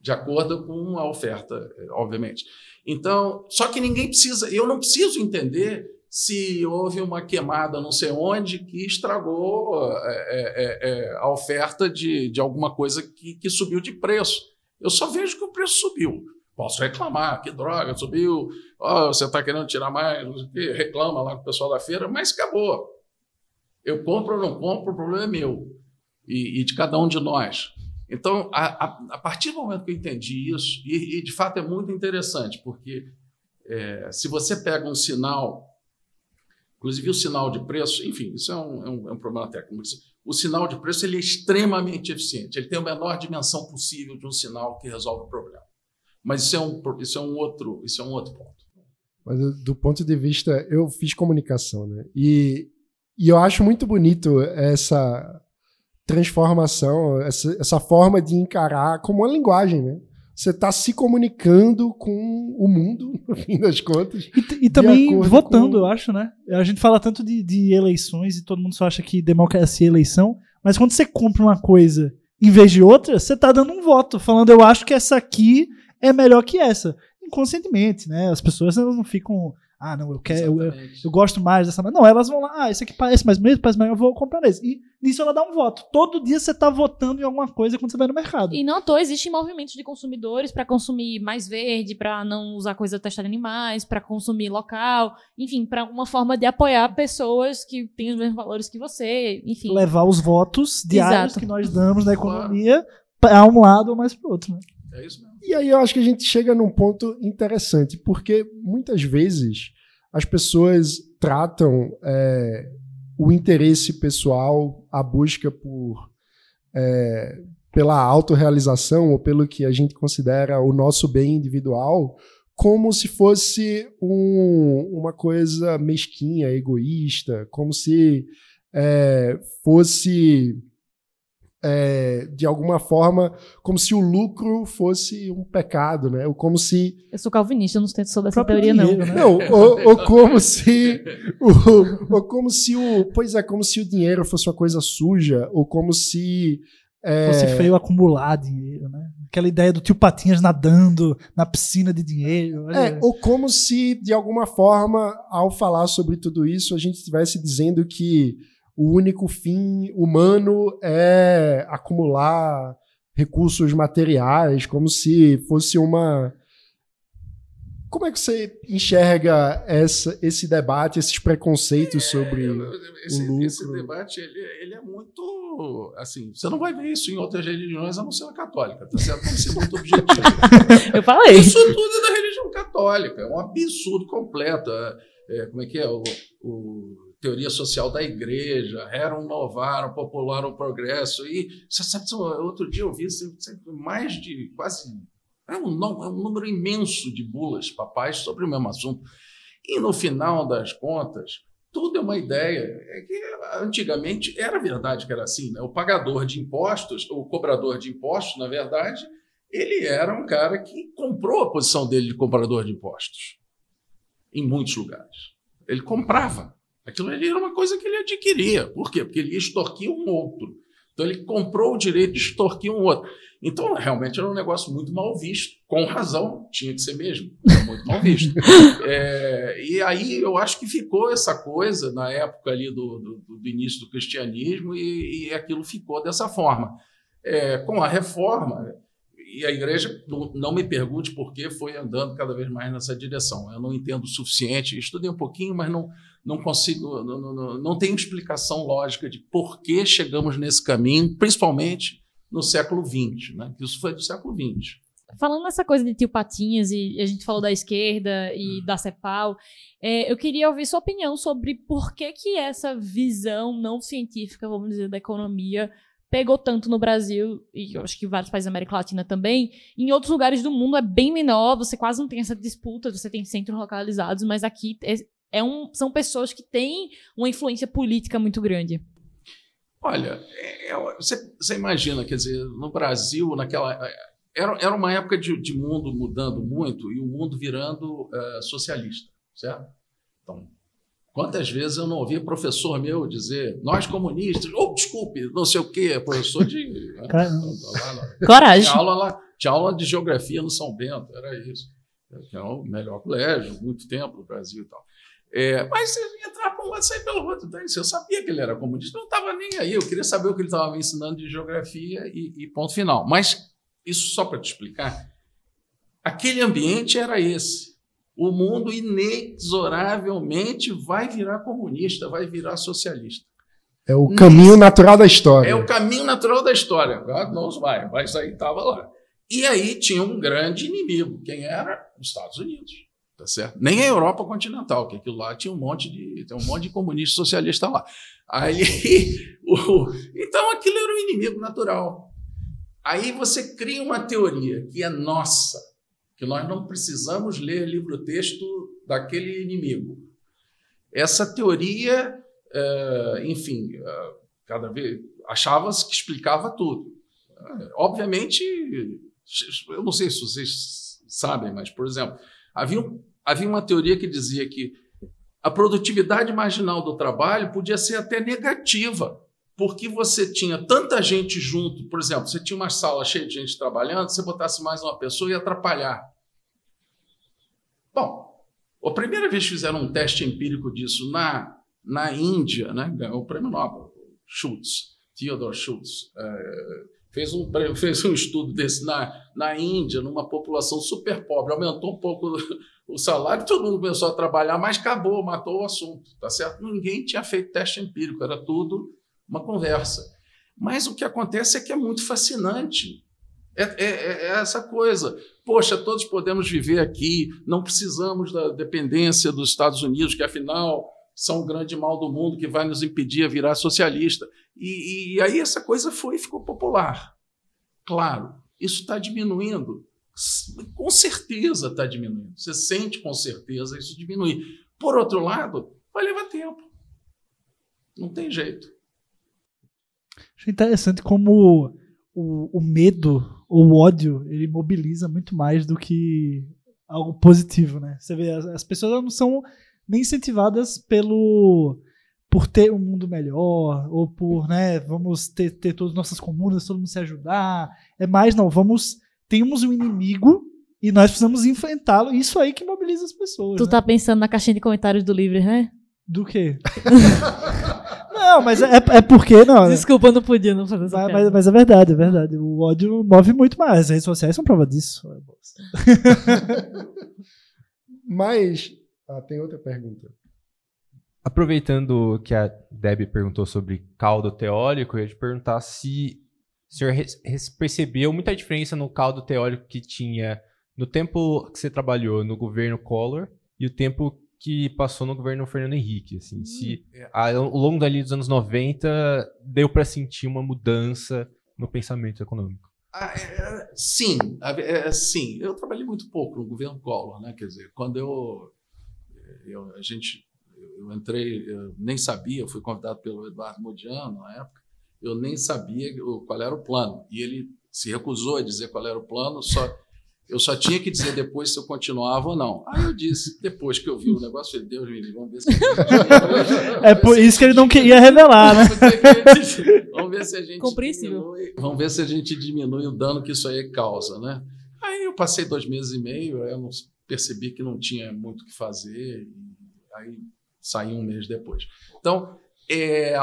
de acordo com a oferta, obviamente. Então, só que ninguém precisa, eu não preciso entender se houve uma queimada não sei onde que estragou é, é, é, a oferta de, de alguma coisa que, que subiu de preço. Eu só vejo que o preço subiu. Posso reclamar, que droga, subiu, oh, você está querendo tirar mais, reclama lá com o pessoal da feira, mas acabou. Eu compro ou não compro, o problema é meu e, e de cada um de nós. Então, a, a, a, partir do momento que eu entendi isso, e, e de fato é muito interessante, porque é, se você pega um sinal, inclusive o sinal de preço, enfim, isso é um, é um, é um problema técnico, o sinal de preço ele é extremamente eficiente, ele tem a menor dimensão possível de um sinal que resolve o problema. Mas isso é um, isso é um, outro, isso é um outro ponto. Mas do ponto de vista, eu fiz comunicação, né? E e eu acho muito bonito essa transformação, essa, essa forma de encarar como uma linguagem, né? você está se comunicando com o mundo, no fim das contas. E, e também votando, com- eu acho, né? A gente fala tanto de, de eleições e todo mundo só acha que democracia é eleição, mas quando você compra uma coisa em vez de outra, você tá dando um voto, falando eu acho que essa aqui é melhor que essa. Inconscientemente, né? As pessoas não ficam, ah, não, eu quero, eu, eu- gosto mais dessa. Não, elas vão lá, ah, esse aqui parece mais bonito, parece melhor, eu vou comprar esse. E nisso ela dá um voto. Todo dia você tá votando em alguma coisa quando você vai no mercado. E não toa, existem movimentos de consumidores para consumir mais verde, para não usar coisa testada em animais, para consumir local, enfim, para uma forma de apoiar pessoas que têm os mesmos valores que você, enfim. Levar os votos diários Exato. que nós damos na economia para um lado ou mais pro outro, né? É isso mesmo. E aí eu acho que a gente chega num ponto interessante, porque muitas vezes as pessoas tratam é, o interesse pessoal, a busca por é, pela autorrealização ou pelo que a gente considera o nosso bem individual como se fosse um- uma coisa mesquinha, egoísta, como se é, fosse é, de alguma forma como se o lucro fosse um pecado, né? Ou como se Eu sou calvinista, eu não sou dessa teoria, não. dinheiro, né? não, ou, ou como se o, ou como se o pois é como se o dinheiro fosse uma coisa suja ou como se é, Fosse feio acumular dinheiro, né? Aquela ideia do tio Patinhas nadando na piscina de dinheiro. olha. É, ou como se, de alguma forma, ao falar sobre tudo isso, a gente estivesse dizendo que o único fim humano é acumular recursos materiais, como se fosse uma. Como é que você enxerga essa, esse debate, esses preconceitos sobre. esse, lucro. esse debate ele, ele é muito assim. Você não vai ver isso em outras religiões, a não ser na católica, tá certo? Vamos ser muito objetivo. Eu falei. Isso tudo é da religião católica, é um absurdo completo. É, é, como é que é? O, o teoria social da igreja, rerum novarum, popularum progresso. E você sabe, outro dia eu vi assim, mais de quase. É um, é um número imenso de bulas papais sobre o mesmo assunto. E no final das contas, tudo é uma ideia. É que antigamente era verdade que era assim, né? O pagador de impostos, o cobrador de impostos, na verdade, ele era um cara que comprou a posição dele de comprador de impostos em muitos lugares. Ele comprava. Aquilo ali era uma coisa que ele adquiria. Por quê? Porque ele ia extorquir um outro. Então ele comprou o direito de extorquir um outro. Então realmente era um negócio muito mal visto. Com razão, tinha que ser mesmo. Era muito mal visto. É, e aí eu acho que ficou essa coisa na época ali do, do- do início do cristianismo e, e aquilo ficou dessa forma. É, com a reforma, e a igreja, não, não me pergunte por que foi andando cada vez mais nessa direção. Eu não entendo o suficiente, estudei um pouquinho, mas não, não consigo, não, não, não, não tenho explicação lógica de por que chegamos nesse caminho, principalmente no século XX. Né? Isso foi do século XX. Falando nessa coisa de tio Patinhas, e a gente falou da esquerda e da CEPAL, é, eu queria ouvir sua opinião sobre por que, que essa visão não científica, vamos dizer, da economia pegou tanto no Brasil, e eu acho que vários países da América Latina também. Em outros lugares do mundo é bem menor, você quase não tem essa disputa, você tem centros localizados, mas aqui é, é um, são pessoas que têm uma influência política muito grande. Olha, é- é- você, você imagina, quer dizer, no Brasil, naquela. Era, era uma época de, de mundo mudando muito e o mundo virando eh, socialista, certo? Então, quantas vezes eu não ouvi professor meu dizer, nós comunistas, ou desculpe, não sei o quê, professor de. né, Coragem. tinha aula, lá, tinha aula de geografia no São Bento, era isso. Que é o melhor colégio, muito tempo no Brasil e tal. É, mas entrar para um lado e sair pelo outro. Então, eu sabia que ele era comunista, não estava nem aí. Eu queria saber o que ele estava me ensinando de geografia e, e ponto final. Mas, isso só para te explicar, aquele ambiente era esse. O mundo inexoravelmente vai virar comunista, vai virar socialista. É o caminho natural da história. É o caminho natural da história. Ah, Não vai, vai sair, estava lá. E aí tinha um grande inimigo. Quem era? Os Estados Unidos. Tá certo? Nem a Europa continental, que aquilo lá tinha um monte de, tem um monte de comunista socialista lá. Aí, o- então aquilo era o inimigo natural. Aí você cria uma teoria que é nossa, que nós não precisamos ler livro-texto daquele inimigo. Essa teoria, eh, enfim, eh, cada vez achava-se que explicava tudo. Eh, Obviamente, Eu não sei se vocês sabem, mas, por exemplo, havia, havia uma teoria que dizia que a produtividade marginal do trabalho podia ser até negativa, porque você tinha tanta gente junto. Por exemplo, você tinha uma sala cheia de gente trabalhando, você botasse mais uma pessoa ia atrapalhar. Bom, a primeira vez que fizeram um teste empírico disso na, na Índia, né, ganhou o prêmio Nobel, Schultz, Theodore Schultz. É, fez um, fez um estudo desse na, na Índia, numa população super pobre, aumentou um pouco o salário, todo mundo começou a trabalhar, mas acabou, matou o assunto, tá certo? Ninguém tinha feito teste empírico, era tudo uma conversa. Mas o que acontece é que é muito fascinante. É, é, é, essa coisa. Poxa, todos podemos viver aqui, não precisamos da dependência dos Estados Unidos, que afinal são o grande mal do mundo que vai nos impedir a virar socialista. E, e aí essa coisa foi ficou popular. Claro, isso está diminuindo. Com certeza está diminuindo. Você sente com certeza isso diminuir. Por outro lado, vai levar tempo. Não tem jeito. Acho interessante como o, o medo ou o ódio ele mobiliza muito mais do que algo positivo, né? Você vê, as, as pessoas não são nem incentivadas pelo por ter um mundo melhor ou por, né, vamos ter, ter todas as nossas comunas, todo mundo se ajudar. É mais não, vamos temos um inimigo e nós precisamos enfrentá-lo. Isso aí que mobiliza as pessoas. Tu né? tá pensando na caixinha de comentários do livro, né? Do quê? não, mas é, é porque não. Desculpa, eu não podia não fazer essa Mas, mas, mas é verdade, é verdade. O ódio move muito mais. As redes sociais são prova disso. Mas. Ah, tem outra pergunta. Aproveitando que a Debbie perguntou sobre caldo teórico, eu ia te perguntar se o senhor percebeu muita diferença no caldo teórico que tinha no tempo que você trabalhou no governo Collor e o tempo que passou no governo Fernando Henrique. Assim, se ao longo dali dos anos 90 deu para sentir uma mudança no pensamento econômico. Ah, é, sim, a- é, sim. Eu trabalhei muito pouco no governo Collor, né? Quer dizer, quando eu, eu a gente, eu entrei, eu nem sabia, eu fui convidado pelo Eduardo Modiano na época, eu nem sabia qual era o plano e ele se recusou a dizer qual era o plano, só eu só tinha que dizer depois se eu continuava ou não. Aí eu disse, depois que eu vi o negócio, falei, Deus me livre, vamos ver se É por isso que ele não queria revelar, né? Vamos ver se a gente Compreensível. diminui, vamos ver se a gente diminui o dano que isso aí causa, né? Aí eu passei dois meses e meio, aí eu não- percebi que não tinha muito o que fazer, e aí saí um mês depois. Então, é,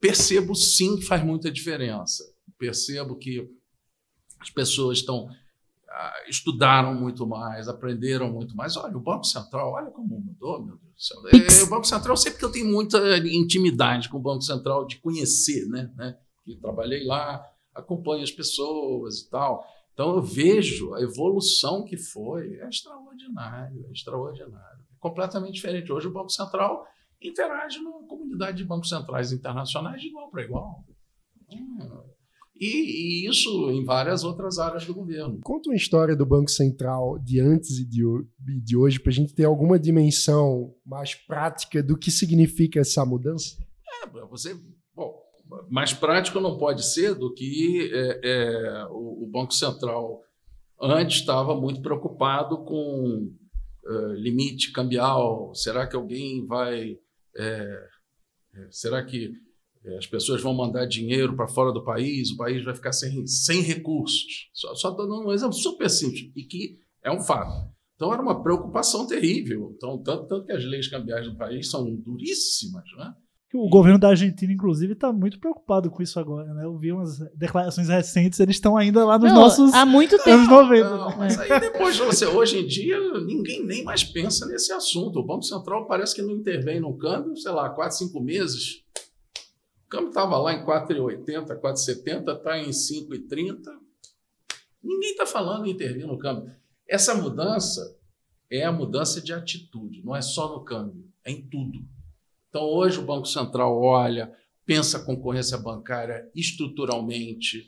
percebo sim que faz muita diferença. Percebo que as pessoas estão ah, estudaram muito mais, aprenderam muito mais. Olha, o Banco Central, olha como mudou, meu Deus do céu. É, o Banco Central, sempre que eu tenho muita intimidade com o Banco Central, de conhecer, né? né? Que trabalhei lá, acompanho as pessoas e tal. Então eu vejo a evolução que foi, é extraordinário, é extraordinário. Completamente diferente. Hoje o Banco Central interage numa comunidade de bancos centrais internacionais de igual para igual. Hum. E, e isso em várias outras áreas do governo. Conta uma história do Banco Central de antes e de, de hoje, para a gente ter alguma dimensão mais prática do que significa essa mudança. É, você, mais prático não pode ser do que é, é, o, Banco Central antes estava muito preocupado com é, limite cambial. Será que alguém vai. é, é, será que é, as pessoas vão mandar dinheiro para fora do país? O país vai ficar sem, sem recursos? Só estou dando um exemplo super simples e que é um fato. Então era uma preocupação terrível. Então, tanto, tanto que as leis cambiais do país são duríssimas, né? O governo da Argentina, inclusive, está muito preocupado com isso agora, né? Eu vi umas declarações recentes, eles estão ainda lá nos Não, nossos Há muito anos tempo. 90. Não, mas aí depois você, hoje em dia, ninguém nem mais pensa nesse assunto. O Banco Central parece que não intervém no câmbio, sei lá, 4, 5 meses. O câmbio estava lá em 4,80, 4,70, está em 5,30. Ninguém está falando em intervir no câmbio. Essa mudança é a mudança de atitude, não é só no câmbio, é em tudo. Então, hoje o Banco Central olha, pensa a concorrência bancária estruturalmente,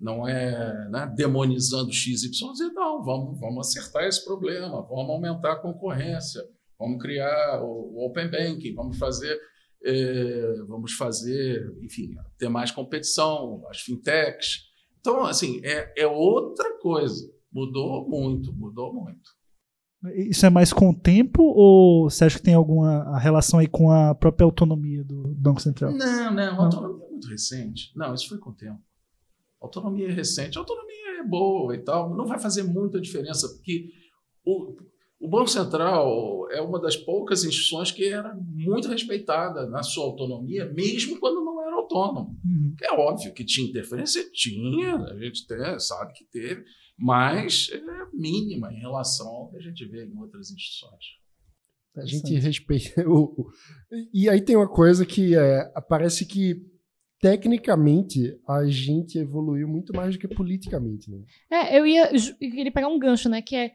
não é né, demonizando XYZ, não, vamos, vamos acertar esse problema, vamos aumentar a concorrência, vamos criar o, Open Banking, vamos fazer, eh, vamos fazer, enfim, ter mais competição, as fintechs, Então, assim, é, é outra coisa. Mudou muito, mudou muito. Isso é mais com o tempo ou você acha que tem alguma relação aí com a própria autonomia do Banco Central? Não, não, a autonomia é muito recente. Não, isso foi com o tempo. Autonomia é recente. Autonomia é boa e tal, não vai fazer muita diferença, porque o, o Banco Central é uma das poucas instituições que era muito respeitada na sua autonomia, mesmo quando não era autônomo. Uhum. É óbvio que tinha interferência, tinha, a gente tem, sabe que teve, mas é mínima em relação ao que a gente vê em outras instituições. A gente respeita. O, e aí tem uma coisa que é, parece que tecnicamente a gente evoluiu muito mais do que politicamente. Né? É, eu ia eu queria pegar um gancho, né? Que é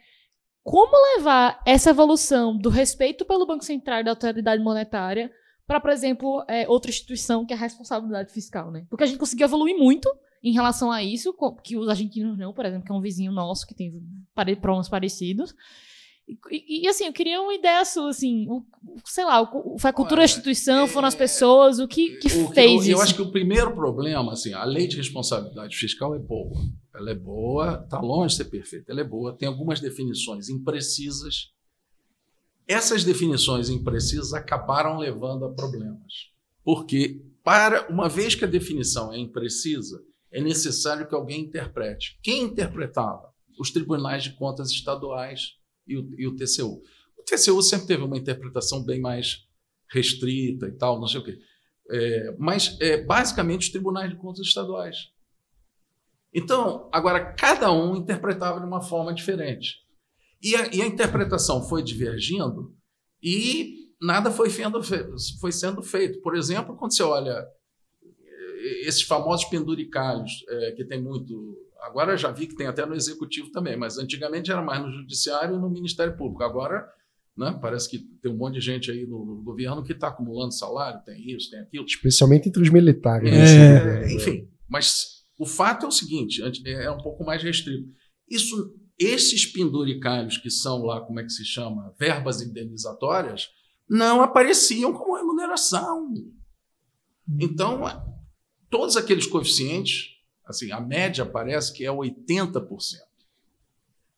como levar essa evolução do respeito pelo Banco Central e da autoridade monetária para, por exemplo, é, outra instituição que é a responsabilidade fiscal, né? Porque a gente conseguiu evoluir muito em relação a isso, que os argentinos não, por exemplo, que é um vizinho nosso que tem problemas parecidos. E, e, assim, eu queria uma ideia sua, assim, o, sei lá, o, foi a cultura da instituição, é, foram as pessoas, o que, que o, fez eu, isso? Eu acho que o primeiro problema, assim, a lei de responsabilidade fiscal é boa. Ela é boa, está longe de ser perfeita, ela é boa, tem algumas definições imprecisas. Essas definições imprecisas acabaram levando a problemas. Porque, para uma vez que a definição é imprecisa, é necessário que alguém interprete. Quem interpretava? Os tribunais de contas estaduais e o, e o TCU. O TCU sempre teve uma interpretação bem mais restrita e tal, não sei o quê. É, mas, é, basicamente, os tribunais de contas estaduais. Então, agora, cada um interpretava de uma forma diferente. E a, e a interpretação foi divergindo e nada foi, fendo, foi sendo feito. Por exemplo, quando você olha é, esses famosos penduricalhos, é, que tem muito Agora já vi que tem até no executivo também, mas antigamente era mais no judiciário e no Ministério Público. Agora, né, parece que tem um monte de gente aí no, no governo que está acumulando salário, tem isso, tem aquilo. Especialmente entre os militares. Né? É, enfim, mas o fato é o seguinte, é um pouco mais restrito. Isso, esses penduricários que são lá, como é que se chama, verbas indenizatórias, não apareciam como remuneração. Então, todos aqueles coeficientes Assim, a média parece que é 80%.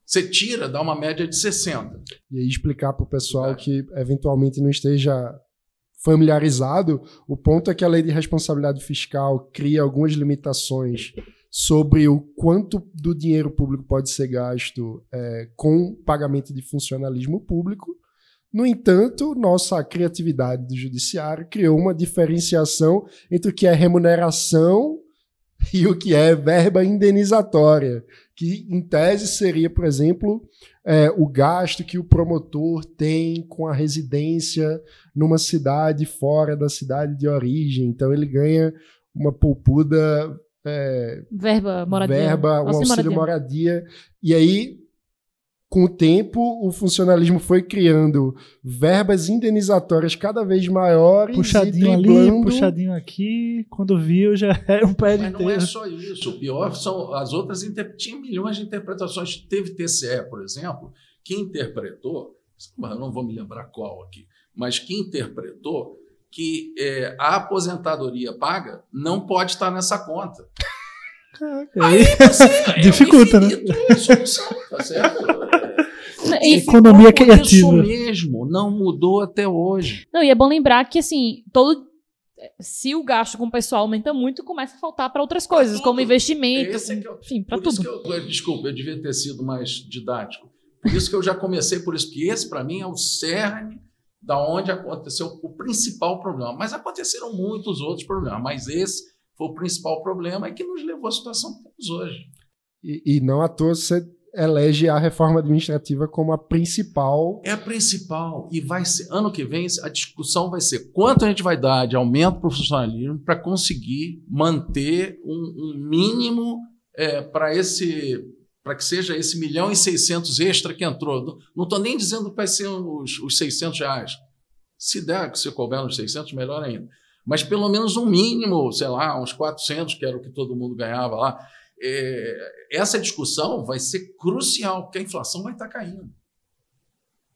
Você tira, dá uma média de 60%. E aí explicar para o pessoal é. que eventualmente não esteja familiarizado, o ponto é que a lei de responsabilidade fiscal cria algumas limitações sobre o quanto do dinheiro público pode ser gasto é, com pagamento de funcionalismo público. No entanto, nossa criatividade do judiciário criou uma diferenciação entre o que é remuneração e o que é verba indenizatória, que em tese seria, por exemplo, é, o gasto que o promotor tem com a residência numa cidade fora da cidade de origem. Então ele ganha uma poupuda. É, verba moradia. Verba, um auxílio moradia. moradia. E aí com o tempo, o funcionalismo foi criando verbas indenizatórias cada vez maiores. Puxadinho ali, puxadinho aqui. Quando viu, já era um pé Mas não é só isso. O pior são as outras. Inter... Tinha milhões de interpretações. Teve TCE, por exemplo, que interpretou. Não vou me lembrar qual aqui, mas que interpretou que é, a aposentadoria paga não pode estar nessa conta. Aí você, Dificulta, é né? Solução, tá certo? E Economia criativa. Isso mesmo, não mudou até hoje. Não, e é bom lembrar que, assim, todo. Se o gasto com o pessoal aumenta muito, começa a faltar para outras coisas, como investimento, é eu, enfim, para tudo. Eu, desculpa, eu devia ter sido mais didático. Por isso que eu já comecei por isso, porque esse, para mim, é o cerne da onde aconteceu o principal problema. Mas aconteceram muitos outros problemas, mas esse foi o principal problema e que nos levou à situação que temos hoje. E, e não à toa você elege a reforma administrativa como a principal. É a principal. E vai ser, ano que vem, a discussão vai ser quanto a gente vai dar de aumento para o funcionalismo para conseguir manter um, um mínimo é, para esse para que seja esse milhão e seiscentos extra que entrou. Não estou nem dizendo que vai ser os, os 600 reais. Se der, que você couber nos 600, melhor ainda. Mas pelo menos um mínimo, sei lá, uns 400, que era o que todo mundo ganhava lá é, essa discussão vai ser crucial, porque a inflação vai estar caindo.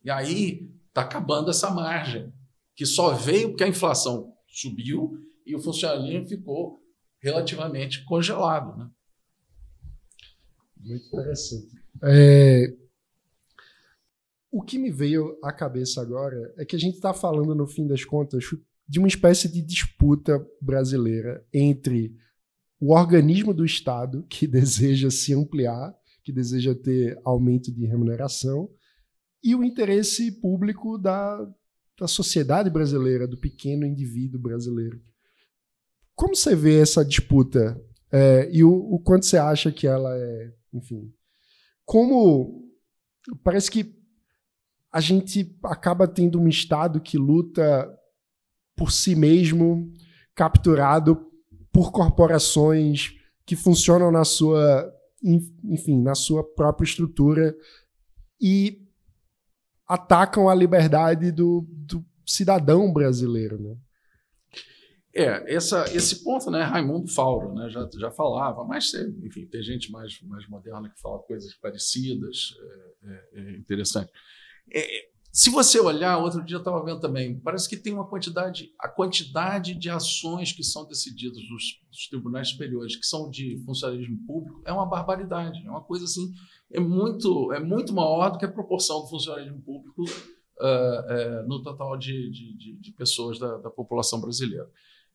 E aí está acabando essa margem, que só veio porque a inflação subiu e o funcionalismo ficou relativamente congelado. Né? Muito interessante. É, o que me veio à cabeça agora é que a gente está falando, no fim das contas, de uma espécie de disputa brasileira entre o organismo do Estado, que deseja se ampliar, que deseja ter aumento de remuneração, e o interesse público da, da sociedade brasileira, do pequeno indivíduo brasileiro. Como você vê essa disputa é, e o, o, quanto você acha que ela é, enfim, como parece que a gente acaba tendo um Estado que luta por si mesmo, capturado por corporações que funcionam na sua, enfim, na sua própria estrutura e atacam a liberdade do, do cidadão brasileiro, né? É, essa, esse ponto, né, Raimundo Fauro, né, já, já falava, mas, enfim, tem gente mais, mais moderna que fala coisas parecidas, é, é, é interessante. É, se você olhar, outro dia eu estava vendo também, parece que tem uma quantidade, a quantidade de ações que são decididas nos, nos, tribunais superiores, que são de funcionalismo público, é uma barbaridade, é uma coisa assim, é muito, é muito maior do que a proporção do funcionalismo público uh, uh, no total de, de, de, de pessoas da, da população brasileira.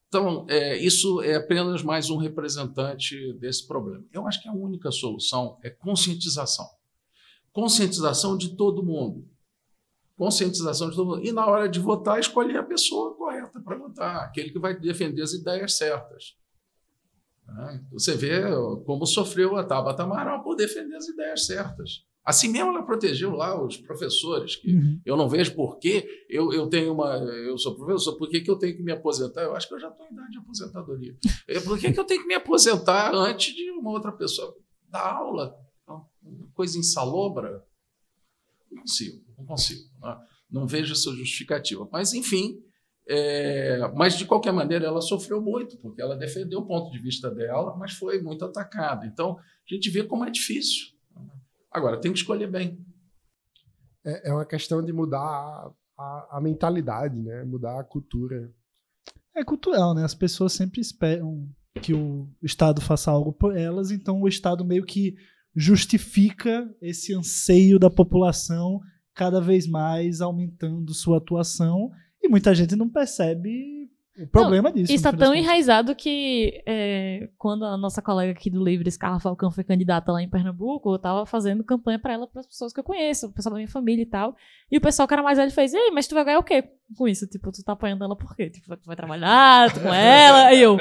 Então, é, isso é apenas mais um representante desse problema. Eu acho que a única solução é conscientização. Conscientização de todo mundo. Conscientização de todo mundo. E na hora de votar, escolher a pessoa correta para votar, aquele que vai defender as ideias certas. Né? Você vê como sofreu a Tabata Amaral por defender as ideias certas. Assim mesmo ela protegeu lá os professores, que uhum. eu não vejo por que eu, eu tenho uma. Eu sou professor, por que, que eu tenho que me aposentar? Eu acho que eu já estou em idade de aposentadoria. Por que, que eu tenho que me aposentar antes de uma outra pessoa dar aula? Coisa insalobra? Não consigo, não consigo. Não, né? não vejo essa justificativa. Mas, enfim, é, mas de qualquer maneira ela sofreu muito, porque ela defendeu o ponto de vista dela, mas foi muito atacada. Então, a gente vê como é difícil. Agora, tem que escolher bem. É, é uma questão de mudar a, a, a, mentalidade, né? mudar a cultura. É cultural, né? As pessoas sempre esperam que o Estado faça algo por elas, então o Estado meio que justifica esse anseio da população cada vez mais aumentando sua atuação e muita gente não percebe o problema não, disso. Está tão enraizado que é, quando a nossa colega aqui do Livre, Carla Falcão, foi candidata lá em Pernambuco, eu estava fazendo campanha para ela para as pessoas que eu conheço, o pessoal da minha família e tal. E o pessoal que era mais velho fez: Ei, mas tu vai ganhar o quê com isso? Tipo, tu tá apoiando ela por quê? Tipo, tu vai trabalhar tu com ela? Aí eu.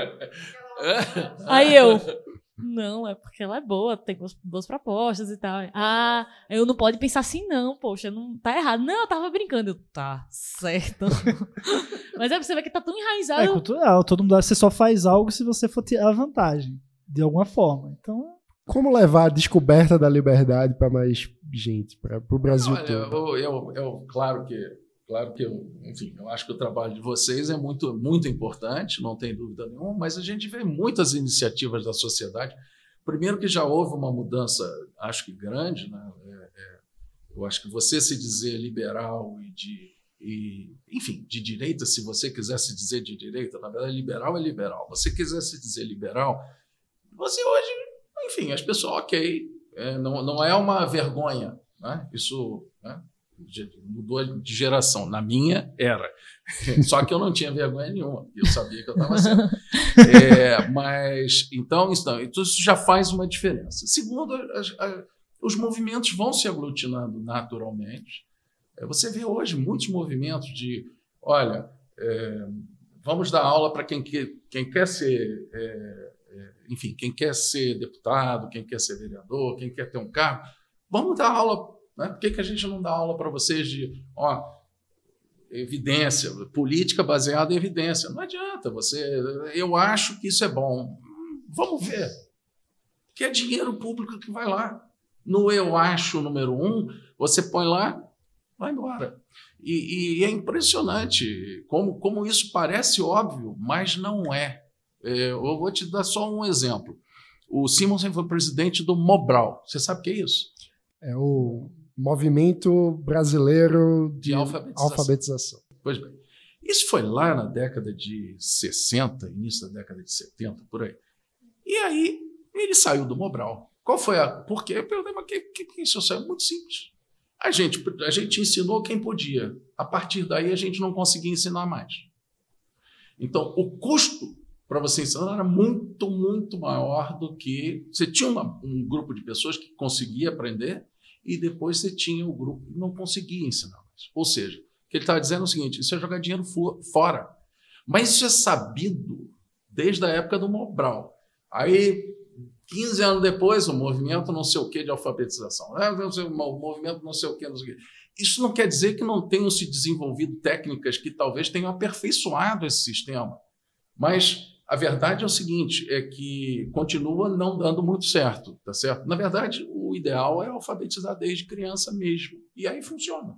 Aí eu. Não, é porque ela é boa, tem boas, boas propostas e tal. Ah, eu não pode pensar assim, não, poxa, não tá errado. Não, eu tava brincando. Eu, tá, certo. Mas é você ver que tá tão enraizado. É cultural, todo mundo você só faz algo se você for tirar vantagem, de alguma forma. Então. Como levar a descoberta da liberdade para mais gente, para o Brasil Olha, todo? Eu, eu, eu, claro que Claro que eu, enfim, eu acho que o trabalho de vocês é muito, muito importante, não tem dúvida nenhuma, mas a gente vê muitas iniciativas da sociedade. Primeiro que já houve uma mudança, acho que grande, né? É, é, eu acho que você se dizer liberal e de, e, enfim, de direita, se você quiser se dizer de direita, na verdade liberal é liberal. Você quiser se dizer liberal, você hoje, enfim, as pessoas, ok, é, não, não é uma vergonha, né? Isso, né? Mudou de geração. Na minha, era. Só que eu não tinha vergonha nenhuma. Eu sabia que eu estava certo. É, mas, então, então, isso já faz uma diferença. Segundo, as, as, os movimentos vão se aglutinando naturalmente. É, você vê hoje muitos movimentos de, olha, é, vamos dar aula para quem, quem quer ser, é, é, enfim, quem quer ser deputado, quem quer ser vereador, quem quer ter um cargo, vamos dar aula né? Por que, que a gente não dá aula para vocês de ó, evidência, política baseada em evidência? Não adianta. Você, eu acho que isso é bom. Vamos ver. Que é dinheiro público que vai lá. No eu acho número um, você põe lá, vai embora. E, e é impressionante como, como isso parece óbvio, mas não é. é. Eu vou te dar só um exemplo. O Simonsen foi presidente do Mobral. Você sabe o que é isso? É o Movimento Brasileiro de, de alfabetização. alfabetização. Pois bem. Isso foi lá na década de 60, início da década de 70, por aí. E aí ele saiu do Mobral. Qual foi a. Por quê? Eu perguntei, mas que, que, que isso é muito simples. A gente, a gente ensinou quem podia. A partir daí, a gente não conseguia ensinar mais. Então, o custo para você ensinar era muito, muito maior do que. Você tinha uma, um grupo de pessoas que conseguia aprender e depois você tinha o grupo que não conseguia ensinar mais. Ou seja, o que ele estava dizendo é o seguinte: isso é jogar dinheiro fora. Mas isso é sabido desde a época do Mobral. Aí, 15 anos depois, o movimento não sei o que de alfabetização. Né? O movimento não sei o que, não sei o que. Isso não quer dizer que não tenham se desenvolvido técnicas que talvez tenham aperfeiçoado esse sistema. Mas a verdade é o seguinte, é que continua não dando muito certo, tá certo? Na verdade, o ideal é alfabetizar desde criança mesmo. E aí funciona.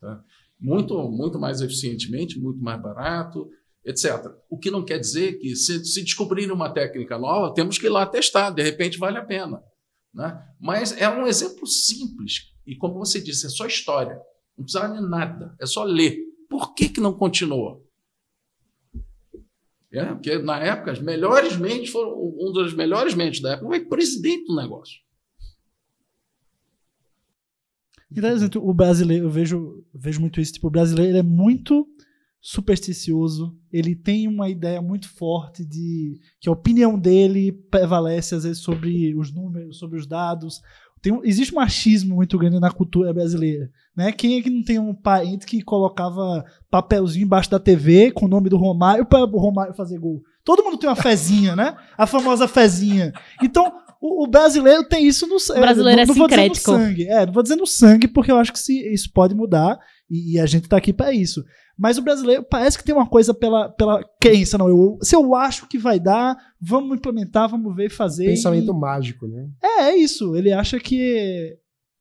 Tá? Muito, muito mais eficientemente, muito mais barato, etc. O que não quer dizer que, se, se descobrirem uma técnica nova, temos que ir lá testar, de repente vale a pena. Né? Mas é um exemplo simples. E como você disse, é só história. Não precisa de nada, é só ler. Por que, que não continua? É, porque na época, as melhores mentes foram. Um dos melhores mentes da época foi presidente do negócio. Interessante, o brasileiro, eu vejo, vejo muito isso. Tipo, o brasileiro é muito supersticioso, ele tem uma ideia muito forte de que a opinião dele prevalece às vezes sobre os números, sobre os dados. Tem existe um machismo muito grande na cultura brasileira, né? Quem é que não tem um parente que colocava papelzinho embaixo da TV com o nome do Romário para o Romário fazer gol? Todo mundo tem uma fezinha, né? A famosa fezinha. Então, o, o brasileiro tem isso no sangue. O brasileiro não, é não vou dizer no sincrético. sangue. É, não vou dizer no sangue porque eu acho que se, isso pode mudar e, e a gente tá aqui para isso. Mas o brasileiro parece que tem uma coisa pela, pela crença, não. Eu, se eu acho que vai dar, vamos implementar, vamos ver e fazer. Pensamento e- mágico, né? É, é isso. Ele acha que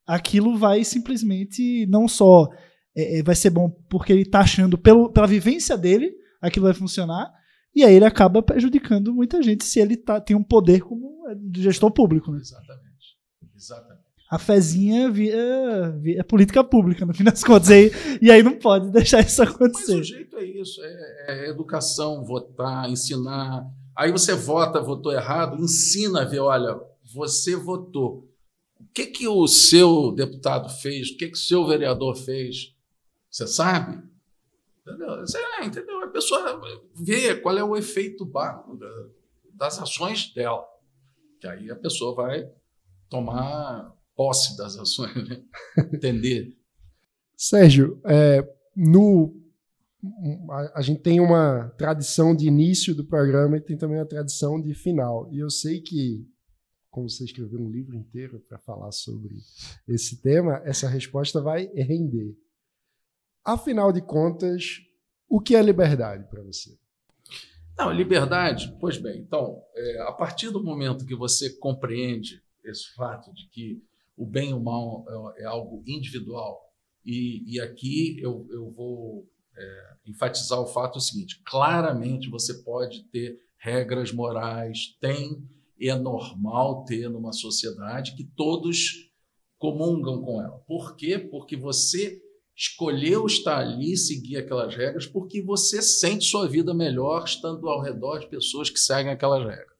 aquilo vai simplesmente não só é, é, vai ser bom porque ele tá achando pelo, pela vivência dele aquilo vai funcionar e aí ele acaba prejudicando muita gente se ele tá, tem um poder como é, gestor público. Né? Exatamente. Exatamente. A fezinha vira, vira política pública no fim das contas aí, e aí não pode deixar isso Mas acontecer. o jeito é isso: é, é educação, votar, ensinar. Aí você vota, votou errado, ensina a ver, olha, você votou. O que, que o seu deputado fez? O que, que o seu vereador fez? Você sabe? Entendeu? Você, é, entendeu? A pessoa vê qual é o efeito das ações dela. Que aí a pessoa vai tomar posse das ações, né? entender. Sérgio, é, no, a, a gente tem uma tradição de início do programa e tem também uma tradição de final. E eu sei que, como você escreveu um livro inteiro para falar sobre esse tema, essa resposta vai render. Afinal de contas, o que é liberdade para você? Não, liberdade, pois bem, então, é, a partir do momento que você compreende esse fato de que o bem e o mal é, é algo individual, e, e aqui eu, eu vou é, enfatizar o fato seguinte: claramente você pode ter regras morais, tem, e é normal ter numa sociedade que todos comungam com ela. Por quê? Porque você escolheu estar ali, seguir aquelas regras, porque você sente sua vida melhor estando ao redor de pessoas que seguem aquelas regras.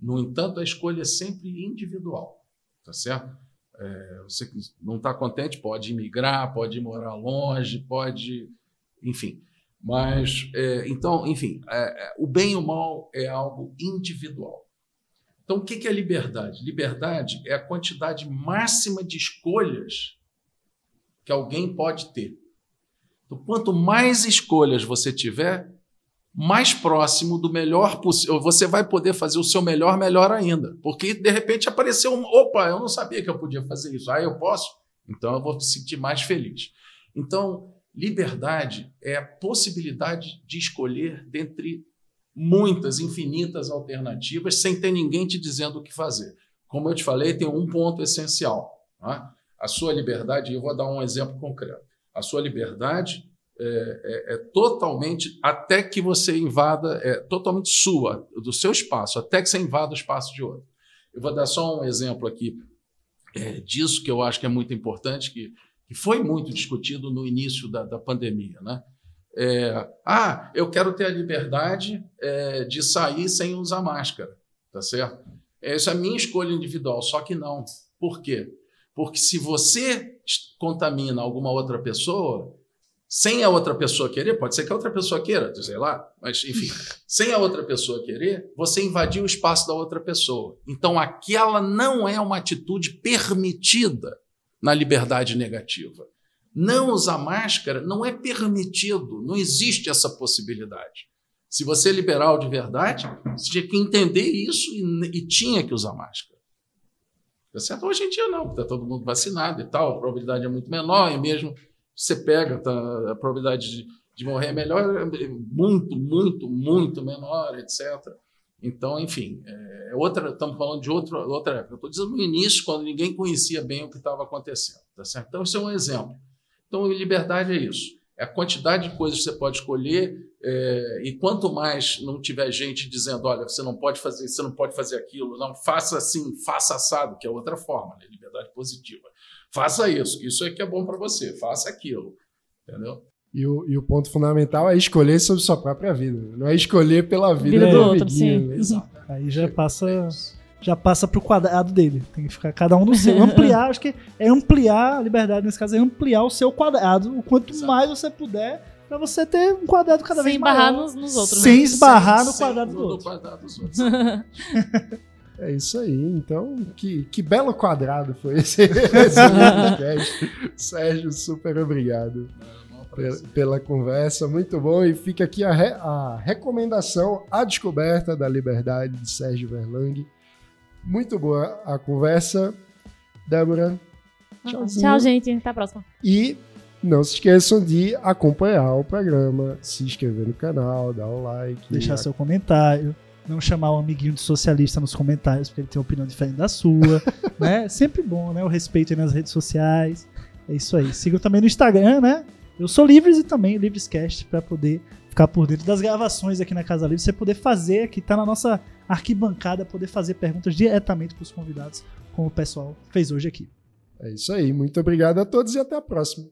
No entanto, a escolha é sempre individual, tá certo? É, você não está contente pode imigrar, pode morar longe, pode, enfim. Mas, é, então, enfim, é, é, o bem e o mal é algo individual. Então, o que é liberdade? Liberdade é a quantidade máxima de escolhas que alguém pode ter. Então, quanto mais escolhas você tiver, mais próximo do melhor possível. Você vai poder fazer o seu melhor, melhor ainda. Porque, de repente, apareceu um. Opa, eu não sabia que eu podia fazer isso. Ah, eu posso? Então, eu vou me sentir mais feliz. Então, liberdade é a possibilidade de escolher dentre muitas, infinitas alternativas, sem ter ninguém te dizendo o que fazer. Como eu te falei, tem um ponto essencial. Tá? A sua liberdade, eu vou dar um exemplo concreto. A sua liberdade é, é, é, totalmente, até que você invada, é totalmente sua, do seu espaço, até que você invada o espaço de outro. Eu vou dar só um exemplo aqui é, disso que eu acho que é muito importante, que, que foi muito discutido no início da, da pandemia. Né? É, ah, eu quero ter a liberdade é, de sair sem usar máscara, tá certo? Essa é a minha escolha individual, só que não. Por quê? Porque se você contamina alguma outra pessoa, sem a outra pessoa querer, pode ser que a outra pessoa queira, sei lá, mas enfim, sem a outra pessoa querer, você invadiu o espaço da outra pessoa. Então aquela não é uma atitude permitida na liberdade negativa. Não usar máscara não é permitido, não existe essa possibilidade. Se você é liberal de verdade, você tinha que entender isso e, e tinha que usar máscara. Tá certo? Hoje em dia não, está todo mundo vacinado e tal, a probabilidade é muito menor, e mesmo você pega, tá, a probabilidade de, de morrer é melhor, é muito, muito, muito menor, etc. Então, enfim, é outra, estamos falando de outra, outra época. Eu estou dizendo no início, quando ninguém conhecia bem o que estava acontecendo. Tá certo? Então, isso é um exemplo. Então, liberdade é isso. É a quantidade de coisas que você pode escolher, é, e quanto mais não tiver gente dizendo, olha, você não pode fazer isso, você não pode fazer aquilo, não, faça assim, faça assado, que é outra forma, né? liberdade positiva. Faça isso, isso é que é bom para você, faça aquilo. Entendeu? E o, e o ponto fundamental é escolher sobre sua própria vida. Não é escolher pela vida, Vida do, do outro, sim. né? Aí já passa, já passa pro quadrado dele. Tem que ficar cada um no seu. Ampliar, acho que é ampliar, a liberdade nesse caso é ampliar o seu quadrado, o quanto Exato. mais você puder, pra você ter um quadrado cada Sem vez barrar maior. nos, nos outros, Sem né? esbarrar no Sem- quadrado sem- do outro. quadrado dos outros. É isso aí. Então, que, que belo quadrado foi esse, esse podcast. Sérgio, super obrigado Não, pe- parece. pela conversa. Muito bom. E fica aqui a, re- a recomendação, A Descoberta da Liberdade, de Sérgio Verlang. Muito boa a conversa. Débora, Tchauzinho. Tchau, gente. Até a próxima. E não se esqueçam de acompanhar o programa, se inscrever no canal, dar o like. Deixar seu comentário. Não chamar o amiguinho de socialista nos comentários, porque ele tem uma opinião diferente da sua. né? Sempre bom, né? O respeito aí nas redes sociais. É isso aí. Sigam também no Instagram, né? Eu sou Livres e também Livrescast para poder ficar por dentro das gravações aqui na Casa Livre. Você poder fazer aqui, tá na nossa arquibancada, poder fazer perguntas diretamente para os convidados, como o pessoal fez hoje aqui. É isso aí. Muito obrigado a todos e até a próxima.